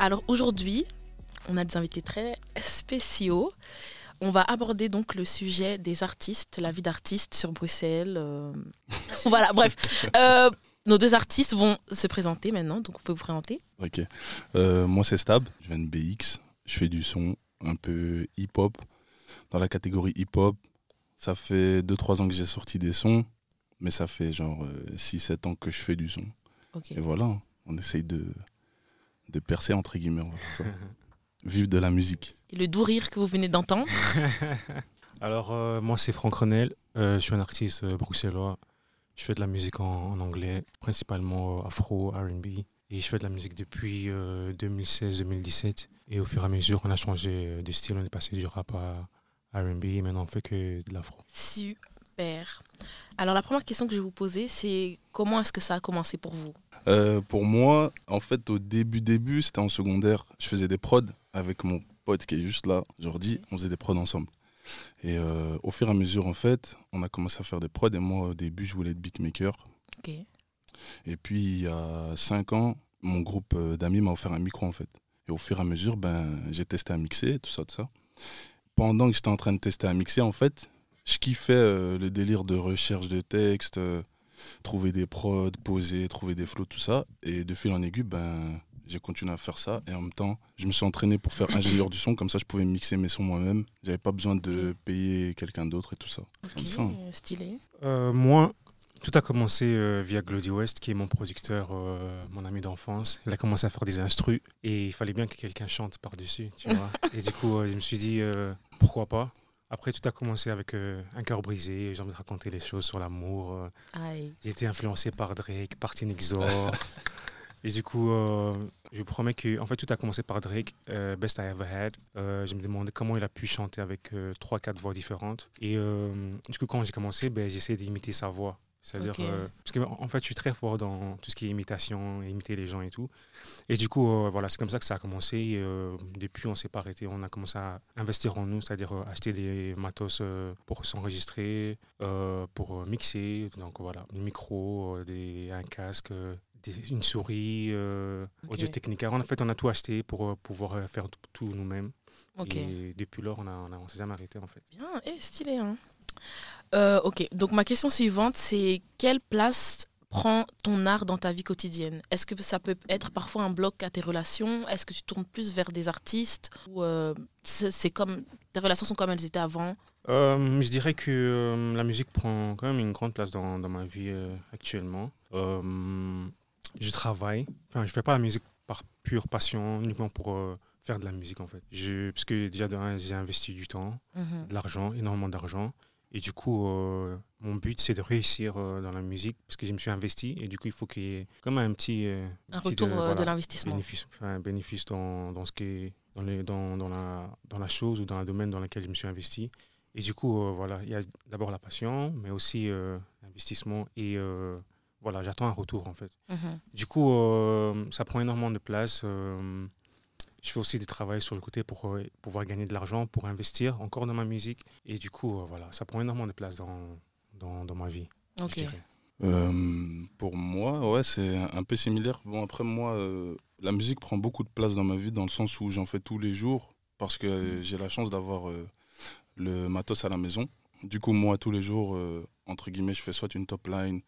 Alors aujourd'hui, on a des invités très spéciaux. On va aborder donc le sujet des artistes, la vie d'artiste sur Bruxelles. euh. voilà, bref. Euh, nos deux artistes vont se présenter maintenant, donc vous pouvez vous présenter. Ok. Euh, moi, c'est Stab. Je viens de BX. Je fais du son un peu hip-hop. Dans la catégorie hip-hop, ça fait 2-3 ans que j'ai sorti des sons, mais ça fait genre 6-7 ans que je fais du son. Ok. Et voilà, on essaye de, de percer, entre guillemets. on va dire ça. Vivre de la musique. Et le doux rire que vous venez d'entendre. Alors, euh, moi, c'est Franck Renel. Euh, je suis un artiste euh, bruxellois. Je fais de la musique en, en anglais, principalement euh, afro, RB. Et je fais de la musique depuis euh, 2016-2017. Et au fur et à mesure, on a changé de style. On est passé du rap à RB. Et maintenant, on fait que de l'afro. Super. Alors la première question que je vais vous poser, c'est comment est-ce que ça a commencé pour vous? Euh, pour moi, en fait, au début, début, c'était en secondaire. Je faisais des prods avec mon pote qui est juste là, Jordi. On faisait des prods ensemble. Et euh, au fur et à mesure, en fait, on a commencé à faire des prods. Et moi, au début, je voulais être beatmaker. Ok. Et puis, il y a cinq ans, mon groupe euh, d'amis m'a offert un micro, en fait. Et au fur et à mesure, ben, j'ai testé à mixer, tout ça, tout ça. Pendant que j'étais en train de tester à mixer, en fait, je kiffais euh, le délire de recherche de texte, euh, trouver des prods, poser, trouver des flows, tout ça. Et de fil en aiguille, ben, j'ai continué à faire ça. Et en même temps, je me suis entraîné pour faire ingénieur du son. Comme ça, je pouvais mixer mes sons moi-même. J'avais pas besoin de payer quelqu'un d'autre et tout ça. Comme Ok, ça. hein. stylé. Euh, moi, tout a commencé euh, via Glody West, qui est mon producteur, euh, mon ami d'enfance. Il a commencé à faire des instrus et il fallait bien que quelqu'un chante par-dessus, tu vois. et du coup, euh, je me suis dit, euh, pourquoi pas? Après, tout a commencé avec euh, Un cœur brisé. J'ai envie de raconter les choses sur l'amour. euh. J'ai été influencé par Drake, par Exor. et du coup, euh, je vous promets que en fait, tout a commencé par Drake, euh, Best I Ever Had. Je me demandais comment il a pu chanter avec trois, quatre voix différentes. Et du coup, quand j'ai commencé, ben, j'ai essayé d'imiter sa voix. C'est-à-dire, euh, parce que en fait, je suis très fort dans tout ce qui est imitation, imiter les gens et tout. Et du coup, euh, voilà, c'est comme ça que ça a commencé. Et, euh, depuis, on s'est pas arrêté. On a commencé à investir en nous, c'est-à-dire acheter des matos pour s'enregistrer, pour mixer. Donc voilà, micros, euh, des, un casque, des- une souris, euh, Ok. Audio Technica. En fait, on a tout acheté pour pouvoir faire tout, nous-mêmes. Et depuis lors, on a, on a- on s'est jamais arrêté en fait. Bien, eh, stylé. Hein. Euh, ok, donc ma question suivante, c'est quelle place prend ton art dans ta vie quotidienne? Est-ce que ça peut être parfois un bloc à tes relations? Est-ce que tu tournes plus vers des artistes? Ou euh, c'est comme tes relations sont comme elles étaient avant? Euh, je dirais que la musique prend quand même une grande place dans, dans ma vie actuellement. Je travaille, enfin je fais pas la musique par pure passion, uniquement pour faire de la musique en fait. Je, parce que déjà j'ai investi du temps, Mhm. de l'argent, énormément d'argent. Et du coup, euh, mon but c'est de réussir euh, dans la musique parce que je me suis investi et du coup il faut qu'il y ait comme un petit, euh, Un petit, retour euh, de l'investissement. bénéfice, enfin, bénéfice dans, dans ce qui est dans, les, dans, dans, la, dans la chose ou dans le domaine dans lequel je me suis investi. Et du coup, voilà, il y a d'abord la passion, mais aussi l'investissement et voilà, j'attends un retour en fait. Mhm. Du coup, ça prend énormément de place. Je fais aussi du travail sur le côté pour euh, pouvoir gagner de l'argent, pour investir encore dans ma musique. Et du coup, euh, voilà, ça prend énormément de place dans, dans, dans ma vie. je Ok. dirais. Euh, pour moi, ouais, c'est un peu similaire. Bon, après, moi, euh, la musique prend beaucoup de place dans ma vie, dans le sens où j'en fais tous les jours, parce que euh, j'ai la chance d'avoir euh, le matos à la maison. Du coup, moi, tous les jours, euh, entre guillemets, je fais soit une top line,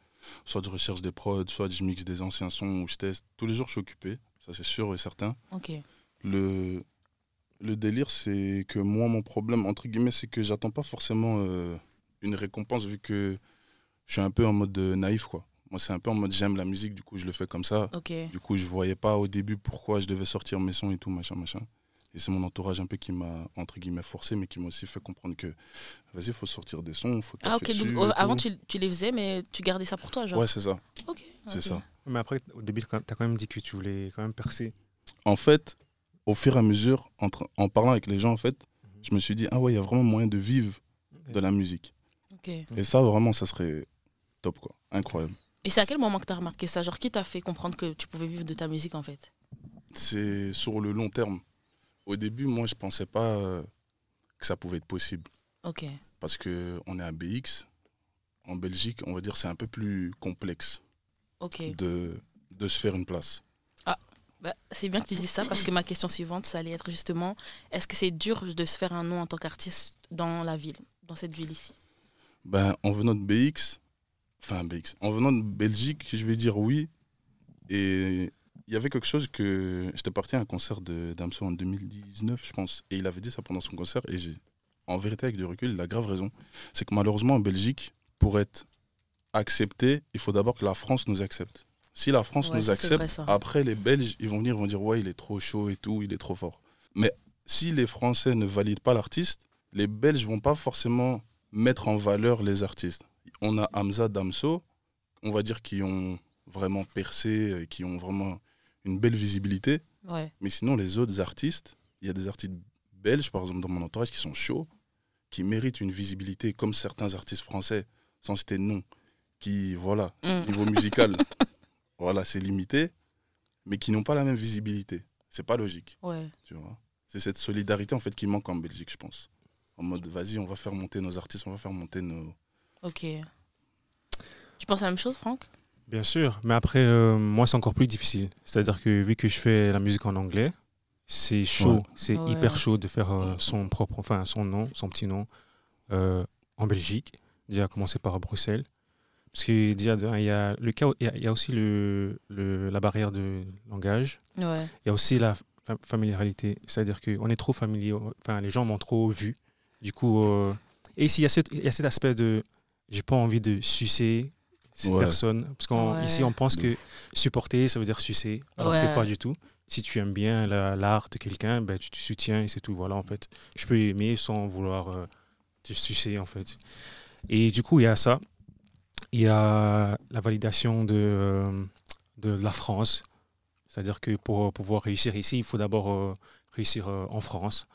soit je recherche des prods, soit je mixe des anciens sons ou je teste. Tous les jours, je suis occupé, ça c'est sûr et certain. Ok. Le, le délire, c'est que moi, mon problème, entre guillemets, c'est que j'attends pas forcément euh, une récompense vu que je suis un peu en mode euh, naïf, quoi. Moi, c'est un peu en mode j'aime la musique, du coup, je le fais comme ça. Ok. Du coup, je voyais pas au début pourquoi je devais sortir mes sons et tout, machin, machin. Et c'est mon entourage un peu qui m'a, entre guillemets, forcé, mais qui m'a aussi fait comprendre que, vas-y, il faut sortir des sons, faut Ah ok, donc dessus euh, avant tu, tu les faisais, mais tu gardais ça pour toi, genre Ouais, c'est ça, Ok. c'est ça. Mais après, au début, tu as quand même dit que tu voulais quand même percer. En fait, au fur et à mesure, en parlant avec les gens, en fait, je me suis dit, ah ouais, il y a vraiment moyen de vivre de la musique. Et ça, vraiment, ça serait top, quoi. Incroyable. Et c'est à quel moment que tu as remarqué ça? Genre, qui t'a fait comprendre que tu pouvais vivre de ta musique en fait? C'est sur le long terme. Au début, moi, je pensais pas euh, que ça pouvait être possible. Ok. Parce qu'on est à BX. en Belgique, on va dire, c'est un peu plus complexe de, de se faire une place. Bah, c'est bien que tu dises ça parce que ma question suivante, ça allait être justement est-ce que c'est dur de se faire un nom en tant qu'artiste dans la ville, dans cette ville ici? Ben, en venant de BX, enfin BX, en venant de Belgique, je vais dire oui. Et il y avait quelque chose que. J'étais parti à un concert de Damso en 2019, je pense. Et il avait dit ça pendant son concert. Et j'ai, en vérité, avec du recul, il a grave raison. C'est que malheureusement, en Belgique, pour être accepté, il faut d'abord que la France nous accepte. Si la France Ouais, nous vrai, accepte, après les Belges, ils vont venir, ils vont dire ouais, il est trop chaud et tout, il est trop fort. Mais si les Français ne valident pas l'artiste, les Belges vont pas forcément mettre en valeur les artistes. On a Hamza Damso, on va dire qui ont vraiment percé, qui ont vraiment une belle visibilité. Ouais. Mais sinon, les autres artistes, il y a des artistes belges, par exemple, dans mon entourage, qui sont chauds, qui méritent une visibilité, comme certains artistes français, sans citer de nom, qui, voilà, Mm. niveau musical, voilà, c'est limité, mais qui n'ont pas la même visibilité. C'est pas logique, Ouais. tu vois. C'est cette solidarité, en fait, qui manque en Belgique, je pense. En mode, vas-y, on va faire monter nos artistes, on va faire monter nos... Ok. Tu penses à la même chose, Franck? Bien sûr, mais après, euh, moi, c'est encore plus difficile. C'est-à-dire que vu que je fais la musique en anglais, c'est chaud, Ouais. c'est Ouais. hyper chaud de faire euh, son propre, enfin son nom, son petit nom euh, en Belgique. Déjà, à commencer par Bruxelles. Parce que déjà, de un, il y a, le cas, il y a, il y a aussi le, le- la barrière de langage. Ouais. Il y a aussi la fa- familiarité. C'est-à-dire qu'on est trop familier, enfin, les gens m'ont trop vu. Du coup, euh, et ici, il y, a cet- il y a cet aspect de j'ai pas envie de sucer cette Ouais. personne. Parce qu'ici, Ouais. on pense que supporter, ça veut dire sucer. Alors Ouais. que pas du tout. Si tu aimes bien la- l'art de quelqu'un, ben, tu te soutiens et c'est tout. Voilà, en fait. Je peux aimer sans vouloir euh, te sucer, en fait. Et du coup, il y a ça. Il y a la validation de, euh, de la France. C'est-à-dire que pour pouvoir réussir ici, il faut d'abord euh, réussir euh, en France.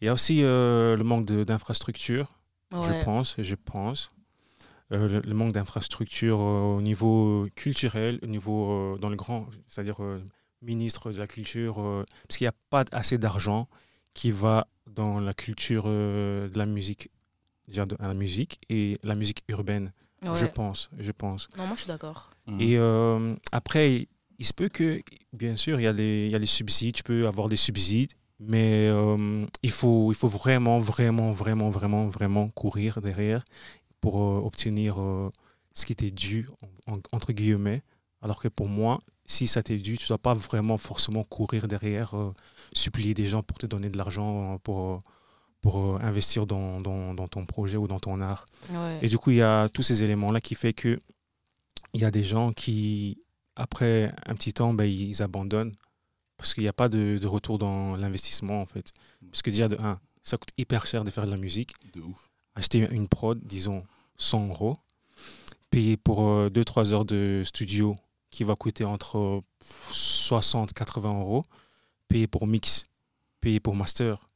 Il y a aussi euh, le manque d'infrastructures Ouais. je pense, je pense. Euh, le, le manque d'infrastructures euh, au niveau culturel, au niveau euh, dans le grand, c'est-à-dire euh, ministre de la culture, euh, parce qu'il n'y a pas assez d'argent qui va dans la culture euh, de la musique, déjà de la musique et la musique urbaine. Je pense, je pense. Non, moi, je suis d'accord. Mhm. Et euh, après, il se peut que, bien sûr, il y, a les, il y a les subsides, tu peux avoir des subsides, mais euh, il, faut, il faut vraiment, vraiment, vraiment, vraiment, vraiment courir derrière pour euh, obtenir euh, ce qui t'est dû, en- en- entre guillemets. Alors que pour moi, si ça t'est dû, tu ne dois pas vraiment forcément courir derrière, euh, supplier des gens pour te donner de l'argent, pour, euh, pour euh, investir dans, dans, dans ton projet ou dans ton art. Ouais. Et du coup, il y a tous ces éléments-là qui fait que il y a des gens qui, après un petit temps, ben, ils abandonnent parce qu'il n'y a pas de, de retour dans l'investissement, en fait. Parce que déjà, de un, ça coûte hyper cher de faire de la musique. De ouf. Acheter une prod, disons, 100 euros, payer pour 2-3 heures de studio qui va coûter entre 60-80 euros, payer pour mix, payer pour master.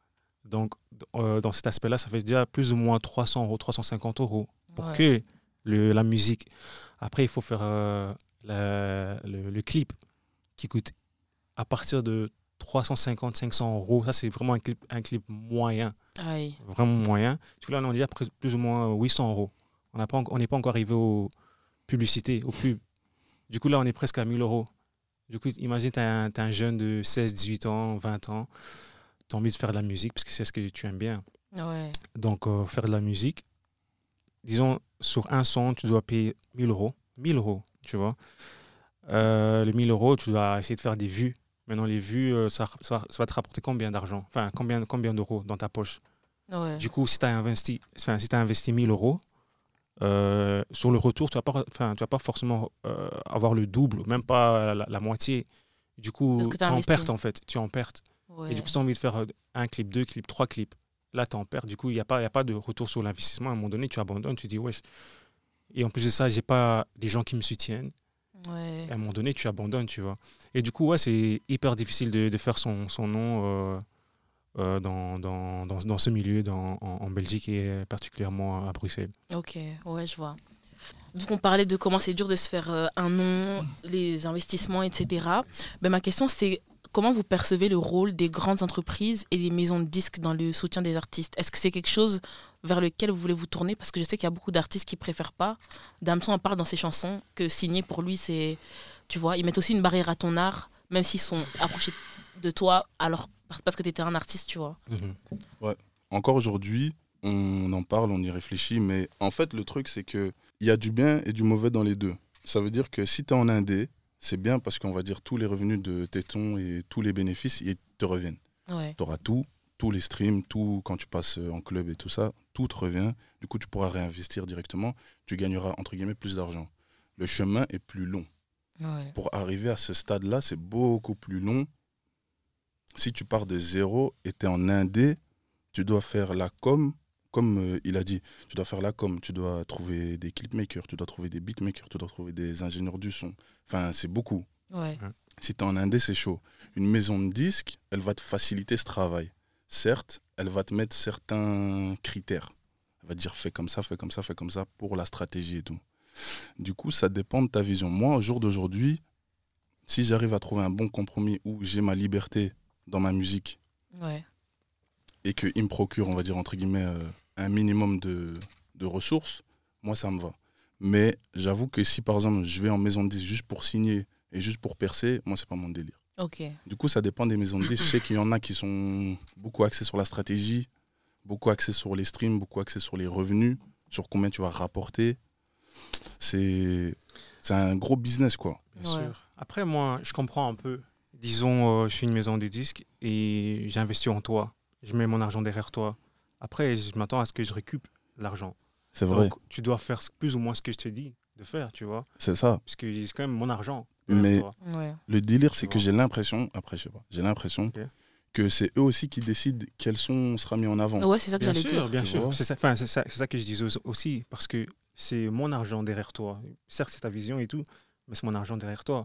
Donc, euh, dans cet aspect-là, ça fait déjà plus ou moins 300 euros, 350 euros pour Ouais. que le, la musique. Après, il faut faire euh, la- le, le clip qui coûte à partir de 350, 500 euros. Ça, c'est vraiment un clip, un clip moyen, vraiment moyen. Du coup, là, on est déjà plus ou moins 800 euros. On n'a pas n'est pas encore arrivé aux publicités, aux pubs. Du coup, là, on est presque à 1000 euros. Du coup, imagine, tu es, un t'es un jeune de 16, 18 ans, 20 ans. Tu as envie de faire de la musique parce que c'est ce que tu aimes bien. Ouais. Donc, euh, faire de la musique, disons, sur un son, tu dois payer 1000 euros. 1000 euros, tu vois. Euh, les 1000 euros, tu dois essayer de faire des vues. Maintenant, les vues, euh, ça, ça- ça va te rapporter combien d'argent? Enfin, combien, combien d'euros dans ta poche? Ouais. Du coup, si tu as investi, enfin, si as investi 1000 euros, euh, sur le retour, tu ne vas, pas- enfin, tu vas pas forcément euh, avoir le double, même pas la, la moitié. Du coup, tu en perte, en fait. Tu en perte. Ouais. Et du coup, si tu as envie de faire euh, un clip, deux clips, trois clips, là, tu en perds. Du coup, il n'y a, pas- y a pas de retour sur l'investissement. À un moment donné, tu abandonnes, tu dis, wesh. Et en plus de ça, j'ai pas des gens qui me soutiennent. Ouais. Et à un moment donné, tu abandonnes, tu vois. Et du coup, ouais, c'est hyper difficile de, de faire son, son nom euh, euh, dans, dans, dans, dans ce milieu dans, en, en Belgique et particulièrement à Bruxelles. Ok, ouais, je vois. Donc on parlait de comment c'est dur de se faire un nom, les investissements, etc. Ben, ma question c'est comment vous percevez le rôle des grandes entreprises et des maisons de disques dans le soutien des artistes? Est-ce que c'est quelque chose vers lequel vous voulez vous tourner? Parce que je sais qu'il y a beaucoup d'artistes qui préfèrent pas. Damson en parle dans ses chansons que signer pour lui, c'est. Tu vois, ils mettent aussi une barrière à ton art, même s'ils sont approchés de toi, alors parce que tu étais un artiste, tu vois. Mhm. Encore aujourd'hui, on en parle, on y réfléchit, mais en fait, le truc, c'est qu'il y a du bien et du mauvais dans les deux. Ça veut dire que si tu es en indé, c'est bien parce qu'on va dire tous les revenus de Téton et tous les bénéfices, ils te reviennent. Ouais. Tu auras tout, tous les streams, tout quand tu passes en club et tout ça, tout te revient. Du coup, tu pourras réinvestir directement. Tu gagneras, entre guillemets, plus d'argent. Le chemin est plus long. Ouais. Pour arriver à ce stade-là, c'est beaucoup plus long. Si tu pars de zéro et tu es en indé, tu dois faire la com, comme euh, il a dit, tu dois faire la com, tu dois trouver des clipmakers, tu dois trouver des beatmakers, tu dois trouver des ingénieurs du son. Enfin, c'est beaucoup. Ouais. Si tu es en indé, c'est chaud. Une maison de disques, elle va te faciliter ce travail. Certes, elle va te mettre certains critères. Elle va te dire fais comme ça, fais comme ça, fais comme ça pour la stratégie et tout. Du coup, ça dépend de ta vision. Moi, au jour d'aujourd'hui, si j'arrive à trouver un bon compromis où j'ai ma liberté dans ma musique Ouais. et qu'il me procure, on va dire, entre guillemets, euh, un minimum de, de ressources, moi, ça me va. Mais j'avoue que si, par exemple, je vais en maison de disques juste pour signer et juste pour percer, moi, c'est pas mon délire. Ok. Du coup, ça dépend des maisons de disques. Je sais qu'il y en a qui sont beaucoup axés sur la stratégie, beaucoup axés sur les streams, beaucoup axés sur les revenus, sur combien tu vas rapporter. C'est c'est un gros business, quoi. Bien Ouais. sûr. Après, moi, je comprends un peu. Disons, euh, je suis une maison de disques et j'investis en toi. Je mets mon argent derrière toi. Après, je m'attends à ce que je récupère l'argent. C'est vrai, Donc, tu dois faire plus ou moins ce que je te dis de faire, tu vois. c'est ça. Parce que c'est quand même mon argent. Mais-. Ouais. Le délire, c'est que j'ai l'impression, après, je sais pas, j'ai l'impression que c'est eux aussi qui décident quel son sera mis en avant. Ouais, c'est ça que j'allais dire. bien tu sûr. C'est ça, enfin, c'est ça, c'est ça que je disais au- aussi, parce que c'est mon argent derrière toi. Certes, c'est ta vision et tout, mais c'est mon argent derrière toi.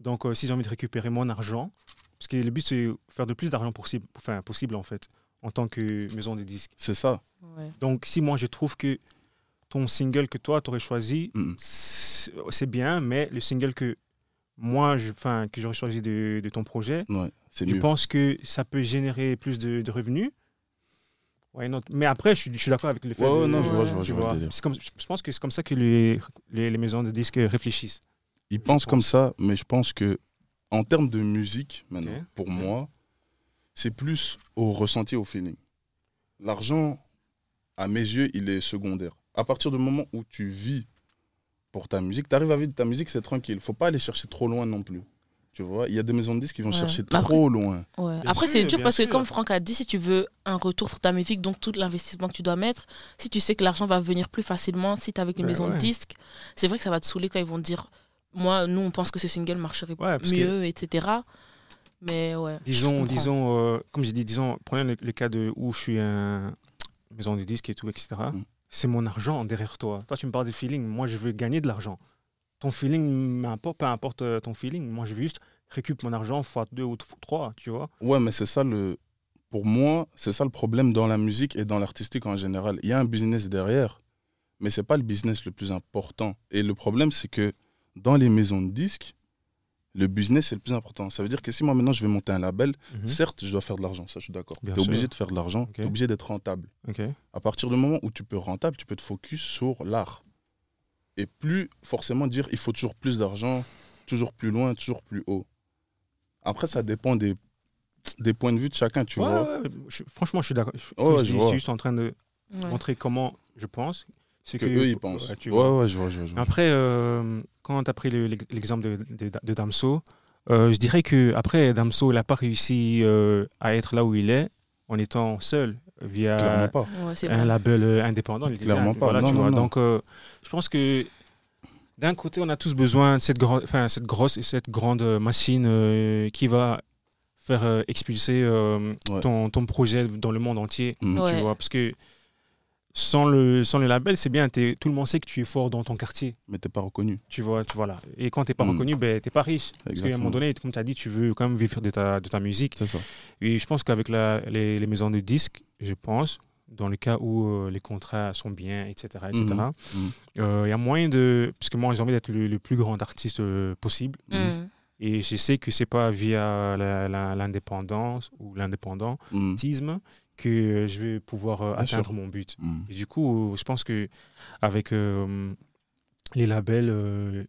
Donc, euh, si j'ai envie de récupérer mon argent, parce que le but, c'est faire de plus d'argent possible, enfin, possible, en fait, en tant que maison de disques. C'est ça. Ouais. Donc, si moi, je trouve que ton single que toi, tu aurais choisi, Mm. c'est bien, mais le single que moi, je, enfin, que j'aurais choisi de, de ton projet, Ouais, je mieux. pense que ça peut générer plus de, de revenus. Not? Mais après, je suis, je suis d'accord avec le fait Ouais, de- ouais, non, je vois, je Ouais. vois, tu je vois vois. comme- je pense que c'est comme ça que les, les, les maisons de disques réfléchissent. Ils pensent pense. comme ça, mais je pense que en termes de musique, maintenant, pour moi, c'est plus au ressenti, au feeling. L'argent, à mes yeux, il est secondaire. À partir du moment où tu vis pour ta musique, tu arrives à vivre ta musique, c'est tranquille. faut pas aller chercher trop loin non plus. Tu vois, il y a des maisons de disques qui vont Ouais. chercher après- trop loin. Ouais. Après, c'est dur parce que, comme Franck a dit, si tu veux un retour sur ta musique, donc tout l'investissement que tu dois mettre, si tu sais que l'argent va venir plus facilement, si tu es avec une Ben maison de ouais. disques, c'est vrai que ça va te saouler quand ils vont te dire Moi, nous, on pense que ce single marcherait Ouais, parce que- mieux, etc. Mais ouais. Disons, disons euh, comme j'ai dit, disons, prenez le, le cas de où je suis un maison de disques et tout, etc. Mm. C'est mon argent derrière toi. Toi, tu me parles de feeling. Moi, je veux gagner de l'argent. Ton feeling m'importe, peu importe euh, ton feeling. Moi, je veux juste récupérer mon argent fois deux ou trois, tu vois. Ouais, mais c'est ça le. Pour moi, c'est ça le problème dans la musique et dans l'artistique en général. Il y a un business derrière, mais c'est pas le business le plus important. Et le problème, c'est que dans les maisons de disques, le business est le plus important. Ça veut dire que si moi maintenant je vais monter un label, Mhm. certes, je dois faire de l'argent, ça je suis d'accord. Tu es obligé sûr. de faire de l'argent, Ok. tu es obligé d'être rentable. À partir du moment où tu peux rentable, tu peux te focus sur l'art. Et plus forcément dire il faut toujours plus d'argent, toujours plus loin, toujours plus haut. Après, ça dépend des, des points de vue de chacun, tu Ouais, vois. ouais, je- franchement, je suis d'accord. Je, suis juste en train de Ouais. montrer comment je pense. C'est Que, eux, ils pensent. Ouais, tu ouais, vois. ouais, je vois, je vois. je vois. Après, euh, quand tu as pris le- l'exemple de, de, de Damso, euh, je dirais que après Damso n'a pas réussi euh, à être là où il est en étant seul via. Ouais, un label euh, indépendant. Il Clairement déjà- pas. voilà, Non, tu non, vois. non. Donc, euh, je pense que d'un côté, on a tous besoin de cette, enfin, cette grosse et cette grande machine euh, qui va faire euh, expulser euh, Ouais. ton, ton projet dans le monde entier. Ouais. Tu vois, parce que sans le, sans le label, c'est bien, tout le monde sait que tu es fort dans ton quartier. Mais t'es pas reconnu. Tu vois, tu vois là. Et quand t'es pas Mm. reconnu, ben, t'es pas riche. Parce qu'à un moment donné, comme tu as dit, tu veux quand même vivre de ta, de ta musique. C'est ça. Et je pense qu'avec la- les, les maisons de disques, je pense, dans le cas où euh, les contrats sont bien, etc., etc.. Mhm. euh, il y a moyen de... Parce que moi, j'ai envie d'être le, le plus grand artiste euh, possible. Et je sais que c'est pas via l'indépendance ou l'indépendantisme. Que je vais pouvoir euh, sûr. atteindre mon but. Mm. Et du coup, je pense que avec euh, les labels, euh,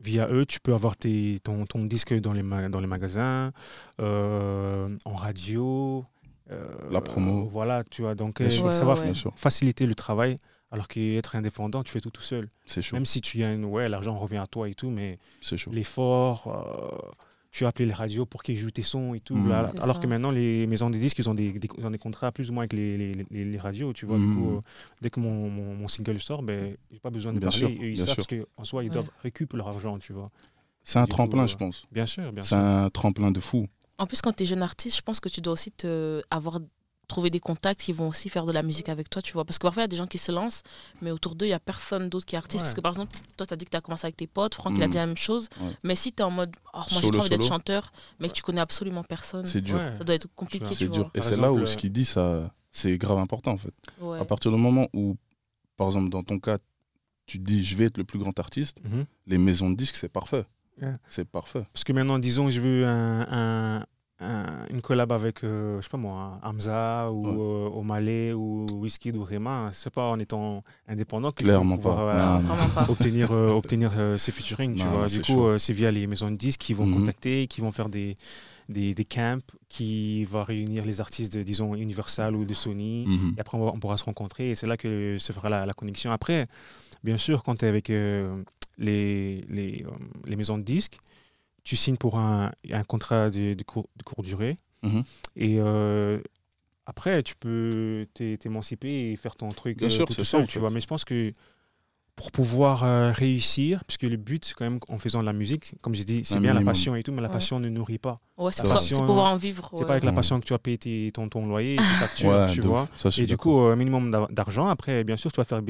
via eux, tu peux avoir tes, ton, ton disque dans les, ma- dans les magasins, euh, en radio. euh, La promo. voilà, tu vois. Donc, euh, sûr. ça Ouais, va ouais, faciliter le travail. Alors qu'être indépendant, tu fais tout tout seul. c'est chaud. Même si tu gagnes, ouais, l'argent revient à toi et tout, mais l'effort, euh, tu as appelé les radios pour qu'ils jouent tes sons et tout. Là. C'est alors ça. que maintenant, les maisons de disques, ils ont des, des- ils ont des contrats plus ou moins avec les, les, les- les radios, tu vois. Du Mhm. coup, euh, dès que mon, mon, mon single sort, ben, j'ai pas besoin de Bien parler. sûr, et ils savent sûr. parce qu'en soi, ils Ouais. doivent récupérer leur argent, tu vois. C'est un coup, tremplin, euh, je pense. Bien sûr, bien C'est sûr. un tremplin de fou. En plus, quand tu es jeune artiste, je pense que tu dois aussi te avoir trouver des contacts qui vont aussi faire de la musique avec toi, tu vois. Parce que parfois, il y a des gens qui se lancent, mais autour d'eux, il n'y a personne d'autre qui est artiste. Ouais. Parce que par exemple, toi, tu as dit que tu as commencé avec tes potes, Franck, il a Mhm. dit la même chose. Ouais. Mais si tu es en mode, oh, moi, j'ai pas envie d'être chanteur, mais que tu connais absolument personne, C'est dur. Ouais. ça doit être compliqué, C'est dur. Et c'est là où ce qu'il dit, ça, c'est grave important en fait. Ouais. À partir du moment où, par exemple, dans ton cas, tu te dis je vais être le plus grand artiste, Mhm. les maisons de disques, c'est parfait. C'est parfait. Parce que maintenant, disons, je veux un, un- un- une collab avec, euh, je sais pas moi, Hamza ou Ouais. euh, O'Malley ou Wizkid ou Rema. C'est pas en étant indépendant que Clairement pouvoir, pas. euh, Non, non. Obtenir, euh, obtenir euh, ces featuring. Tu Non, vois. Du coup, euh, c'est via les maisons de disques qui vont Mhm. contacter, qui vont faire des, des, des camps, qui vont réunir les artistes, de, disons, Universal ou de Sony. Mhm. Et après, on, va- on pourra se rencontrer et c'est là que se fera la, la connexion. Après, bien sûr, quand tu es avec euh, les, les, euh, les maisons de disques, tu signes pour un, un contrat de, de, cour- de courte durée. Mhm. Et euh, après, tu peux t'é- t'émanciper et faire ton truc Bien euh, sûr, tout, ça, seul, en tu fait. vois. Mais je pense que pour pouvoir euh, réussir, puisque le but, quand même en faisant de la musique, comme j'ai dit, c'est Un bien la passion et tout, mais la Ouais. passion ne nourrit pas. Ouais, c'est Ça ça- pouvoir en vivre. C'est ouais. pas avec la passion que tu as payé tes- ton, ton loyer et tes factures, Ouais, tu vois. Ça, Et du coup, euh, minimum d'a- d'argent. Après, bien sûr, tu vas faire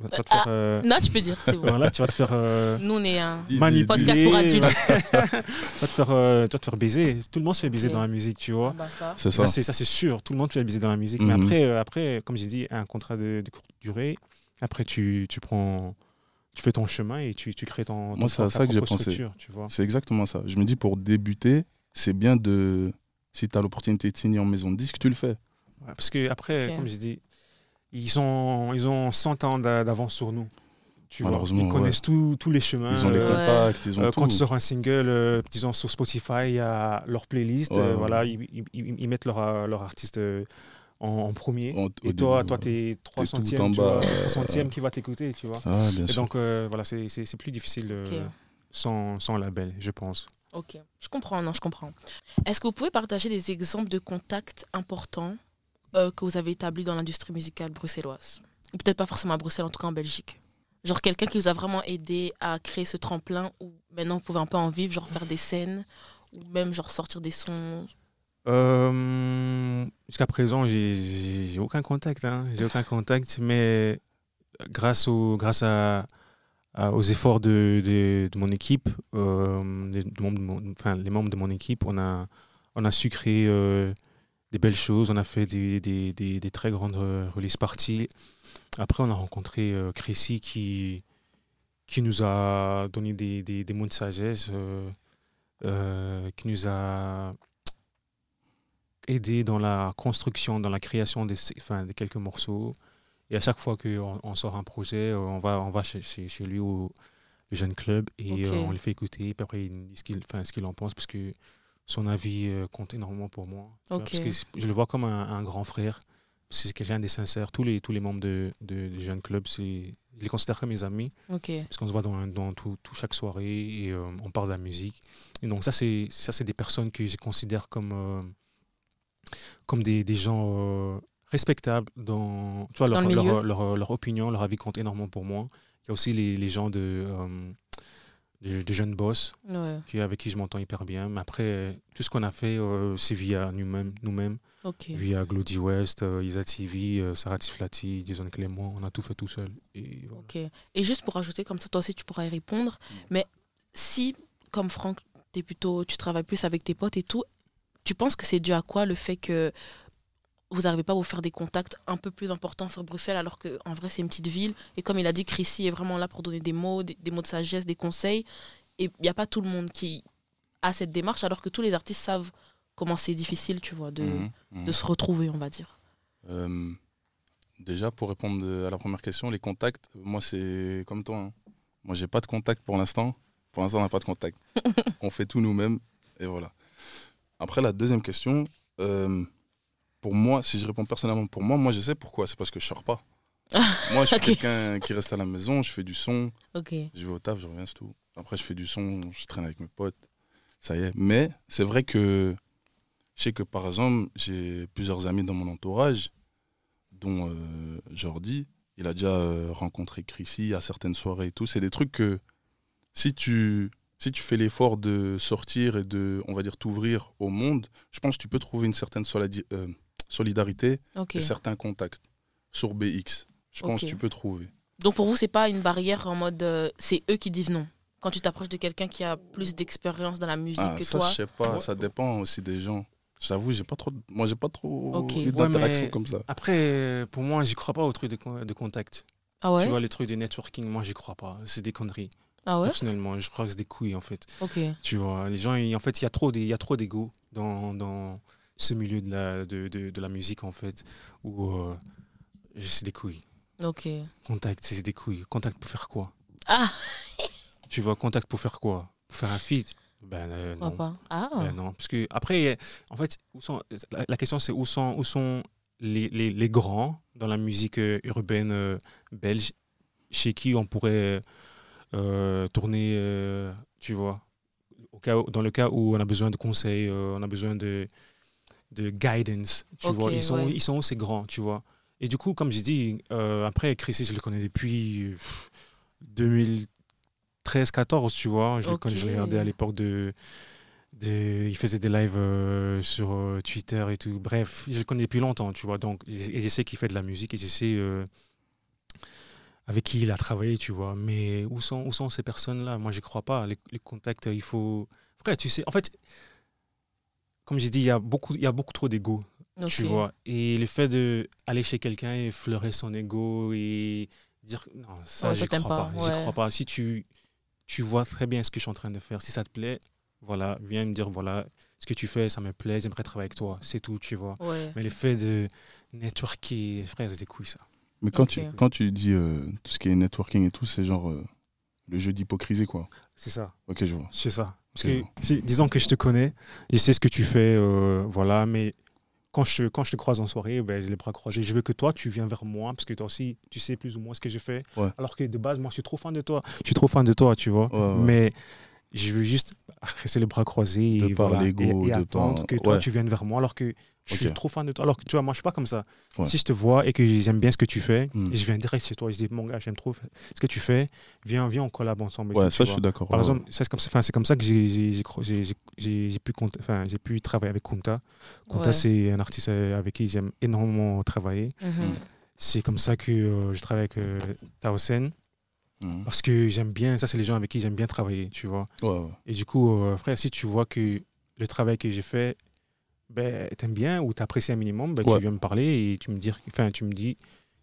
baiser. Tu vas te Ah, faire, euh, Non, tu peux dire, c'est bon. voilà, tu vas te faire euh, Nous, on est un. Manipuler. Podcast pour adultes. tu vas te faire, euh, tu vas te faire baiser. Tout le monde se fait baiser Ok. dans la musique, tu vois. Ah bah ça. C'est ça. Là, c'est ça, c'est sûr. Tout le monde se fait baiser dans la musique. Mais Mhm. après, euh, après, comme j'ai dit, un contrat de, de courte durée. Après, tu, tu prends, tu fais ton chemin et tu, tu crées ton. ton Moi, c'est à ça que j'ai propre pensé. structure, Tu vois. C'est exactement ça. Je me dis pour débuter, c'est bien de. Si tu as l'opportunité de signer en maison de disque, tu le fais. Ouais, parce que après, Ok. comme j'ai dit, ils sont, ils ont 100 ans d'a- d'avance sur nous. Tu vois. Malheureusement, Ils ouais. connaissent tous tous les chemins. Ils ont les euh, Ouais. contacts, ils ont Euh, tout. quand tu sors un single, euh, disons sur Spotify, il y a leur playlist. Ouais, euh, ouais. voilà, ils, ils- ils- ils mettent leur, leur artiste en, en premier. En- et toi, début, toi, ouais. t'es 300 tout en tu bas, vois, euh, 300e qui va t'écouter, tu vois. Ah, bien Et sûr. donc, euh, voilà, c'est c'est- c'est plus difficile sans, sans label, je pense. Ok, je comprends, non, je comprends. Est-ce que vous pouvez partager des exemples de contacts importants euh, que vous avez établis dans l'industrie musicale bruxelloise Ou peut-être pas forcément à Bruxelles, en tout cas en Belgique. Genre quelqu'un qui vous a vraiment aidé à créer ce tremplin où maintenant vous pouvez un peu en vivre, genre faire des scènes, ou même genre sortir des sons. Euh, Jusqu'à présent, j'ai- aucun contact. Hein. J'ai aucun contact, mais grâce, au, grâce à, aux efforts de, de, mon équipe, euh, les membres de mon équipe, on a, on a su créer des belles choses. On a fait des, des, des, des très grandes euh, release parties. Après, on a rencontré euh, Chrissy qui, qui nous a donné des, des, des mots de sagesse, euh, euh, qui nous a aidé dans la construction, dans la création des, enfin, de quelques morceaux. Et à chaque fois qu'on on sort un projet, on va, on va chez, chez, chez lui au le jeune club et euh, on le fait écouter. Puis après, il dit ce qu'il enfin, ce qu'il en pense parce que son avis euh, compte énormément pour moi. vois, parce que je le vois comme un, un grand frère. C'est quelqu'un des sincères. Tous les, tous les membres de, de, du jeune club, je les considère comme mes amis parce qu'on se voit dans, dans tout, tout chaque soirée et euh, on parle de la musique. Et donc ça, c'est ça, c'est des personnes que je considère comme euh, comme des, des gens euh, respectables dans tu vois Dans leur, le leur, leur, leur opinion, leur avis compte énormément pour moi. Il y a aussi les, les gens de euh, de, de jeunes boss ouais, qui, avec qui je m'entends hyper bien. Mais après, tout ce qu'on a fait, euh, c'est via nous-mêmes, nous-mêmes via Glody West, euh, Isa TV, euh, Sarah Tiflati, Jason Clément. On a tout fait tout seul. Et voilà. Ok. Et juste pour ajouter, comme ça toi aussi tu pourras y répondre, mais si, comme Franck, es plutôt, tu travailles plus avec tes potes et tout, tu penses que c'est dû à quoi le fait que vous n'arrivez pas à vous faire des contacts un peu plus importants sur Bruxelles alors qu'en vrai c'est une petite ville et comme il a dit, Chrissy est vraiment là pour donner des mots, des, des mots de sagesse, des conseils et il n'y a pas tout le monde qui à cette démarche alors que tous les artistes savent comment c'est difficile, tu vois, de, Mhm, mhm. de se retrouver, on va dire. Euh, déjà, pour répondre à la première question, les contacts, moi, c'est comme toi. hein. Moi, j'ai pas de contact pour l'instant. Pour l'instant, on n'a pas de contact. on fait tout nous-mêmes. Et voilà. Après, la deuxième question, euh, pour moi, si je réponds personnellement pour moi, moi, je sais pourquoi. C'est parce que je sors pas. moi, je suis quelqu'un qui reste à la maison, je fais du son, Ok. je vais au taf, je reviens, c'est tout. Après, je fais du son, je traîne avec mes potes. Ça y est. Mais c'est vrai que je sais que, par exemple, j'ai plusieurs amis dans mon entourage, dont euh, Jordi. Il a déjà euh, rencontré Chrissy à certaines soirées et tout. C'est des trucs que si tu, si tu fais l'effort de sortir et de, on va dire, t'ouvrir au monde, je pense que tu peux trouver une certaine solidi- euh, solidarité et certains contacts sur BX. Je pense que tu peux trouver. Donc pour vous, c'est pas une barrière en mode euh, c'est eux qui disent non. Quand tu t'approches de quelqu'un qui a plus d'expérience dans la musique Ah, que ça, toi. je sais pas, ça dépend aussi des gens. J'avoue, j'ai pas trop, de- moi, j'ai pas trop Ok. eu Ouais, d'interaction comme ça. Après, pour moi, j'y crois pas aux trucs de, de contact. Ah ouais? Tu vois, les trucs de networking, moi, j'y crois pas. C'est des conneries. Ah ouais? Personnellement, je crois que c'est des couilles, en fait. Ok. Tu vois, les gens, ils- en fait, il y a trop des- il y a trop d'ego dans, dans ce milieu de la, de, de, de la musique, en fait, où euh, c'est des couilles. Ok. Contact, c'est des couilles. Contact pour faire quoi? Ah, Tu vois, contact pour faire quoi? Pour faire un feat Ben euh, non. pas? Ah, Ben non. Parce que, après, en fait, où sont, la, la question, c'est où sont, où sont les, les, les grands dans la musique euh, urbaine euh, belge? Chez qui on pourrait euh, tourner, euh, tu vois, au cas où- dans le cas où on a besoin de conseils, euh, on a besoin de, de guidance, tu vois. Ils sont, ouais. ils sont ces grands, tu vois. Et du coup, comme j'ai dit, euh, après, Chris, je le connais depuis euh, pff, 2013-14, tu vois. Je, le connais- je regardé à l'époque de, de- Il faisait des lives euh, sur euh, Twitter et tout. Bref, je le connais depuis longtemps, tu vois. Donc, et je sais qu'il fait de la musique et je sais avec qui il a travaillé, tu vois. Mais où sont, où sont ces personnes-là? Moi, je crois pas. Les, les contacts, il faut. Frère, tu sais, en fait, comme j'ai dit, il y a beaucoup, il y a beaucoup trop d'ego tu vois. Et le fait d'aller chez quelqu'un et fleurer son ego et dire non, ça, Ouais, t'aimes crois pas. pas, ouais. crois pas. Si tu, tu vois très bien ce que je suis en train de faire, si ça te plaît, voilà, viens me dire voilà, ce que tu fais, ça me plaît, j'aimerais travailler avec toi. C'est tout, tu vois. Ouais. Mais le fait de networker, frère, c'est des couilles, ça. Mais quand, tu, quand tu dis euh, tout ce qui est networking et tout, c'est genre euh, le jeu d'hypocrisie, quoi. C'est ça. Ok, je vois. C'est ça. Parce que, si- disons que je te connais, je sais ce que tu fais, euh, voilà, mais quand je, quand je te croise en soirée, ben, j'ai les bras croisés. Je veux que toi, tu viens vers moi, parce que toi aussi, tu sais plus ou moins ce que je fais. Ouais. Alors que de base, moi, je suis trop fan de toi. Je suis trop fan de toi, tu vois. Ouais, ouais. Mais je veux juste rester les bras croisés De et, par voilà, et, et de attendre que toi, tu viennes vers moi, alors que je suis trop fan de toi. Alors que tu vois, moi, je suis pas comme ça. Ouais. Si je te vois et que j'aime bien ce que tu fais, Hmm. et je viens direct chez toi, je dis, mon gars, j'aime trop ce que tu fais, viens, viens, on collab ensemble. et Ouais, ça, je vois. suis d'accord. Par ouais, exemple, c'est comme, ça- enfin, c'est comme ça que j'ai- pu, cont- enfin, j'ai pu travailler avec Kunta. Kunta, Ouais. c'est un artiste avec qui j'aime énormément travailler. Mhm. C'est comme ça que euh, je travaille avec euh, Taosen. Mhm. parce que j'aime bien, ça, c'est les gens avec qui j'aime bien travailler, tu vois. Ouais, ouais. Et du coup, euh, frère, si tu vois que le travail que j'ai fait, ben, t'aimes bien ou t'apprécies un minimum, ben, Ouais. tu viens me parler et tu me dis, enfin, tu me dis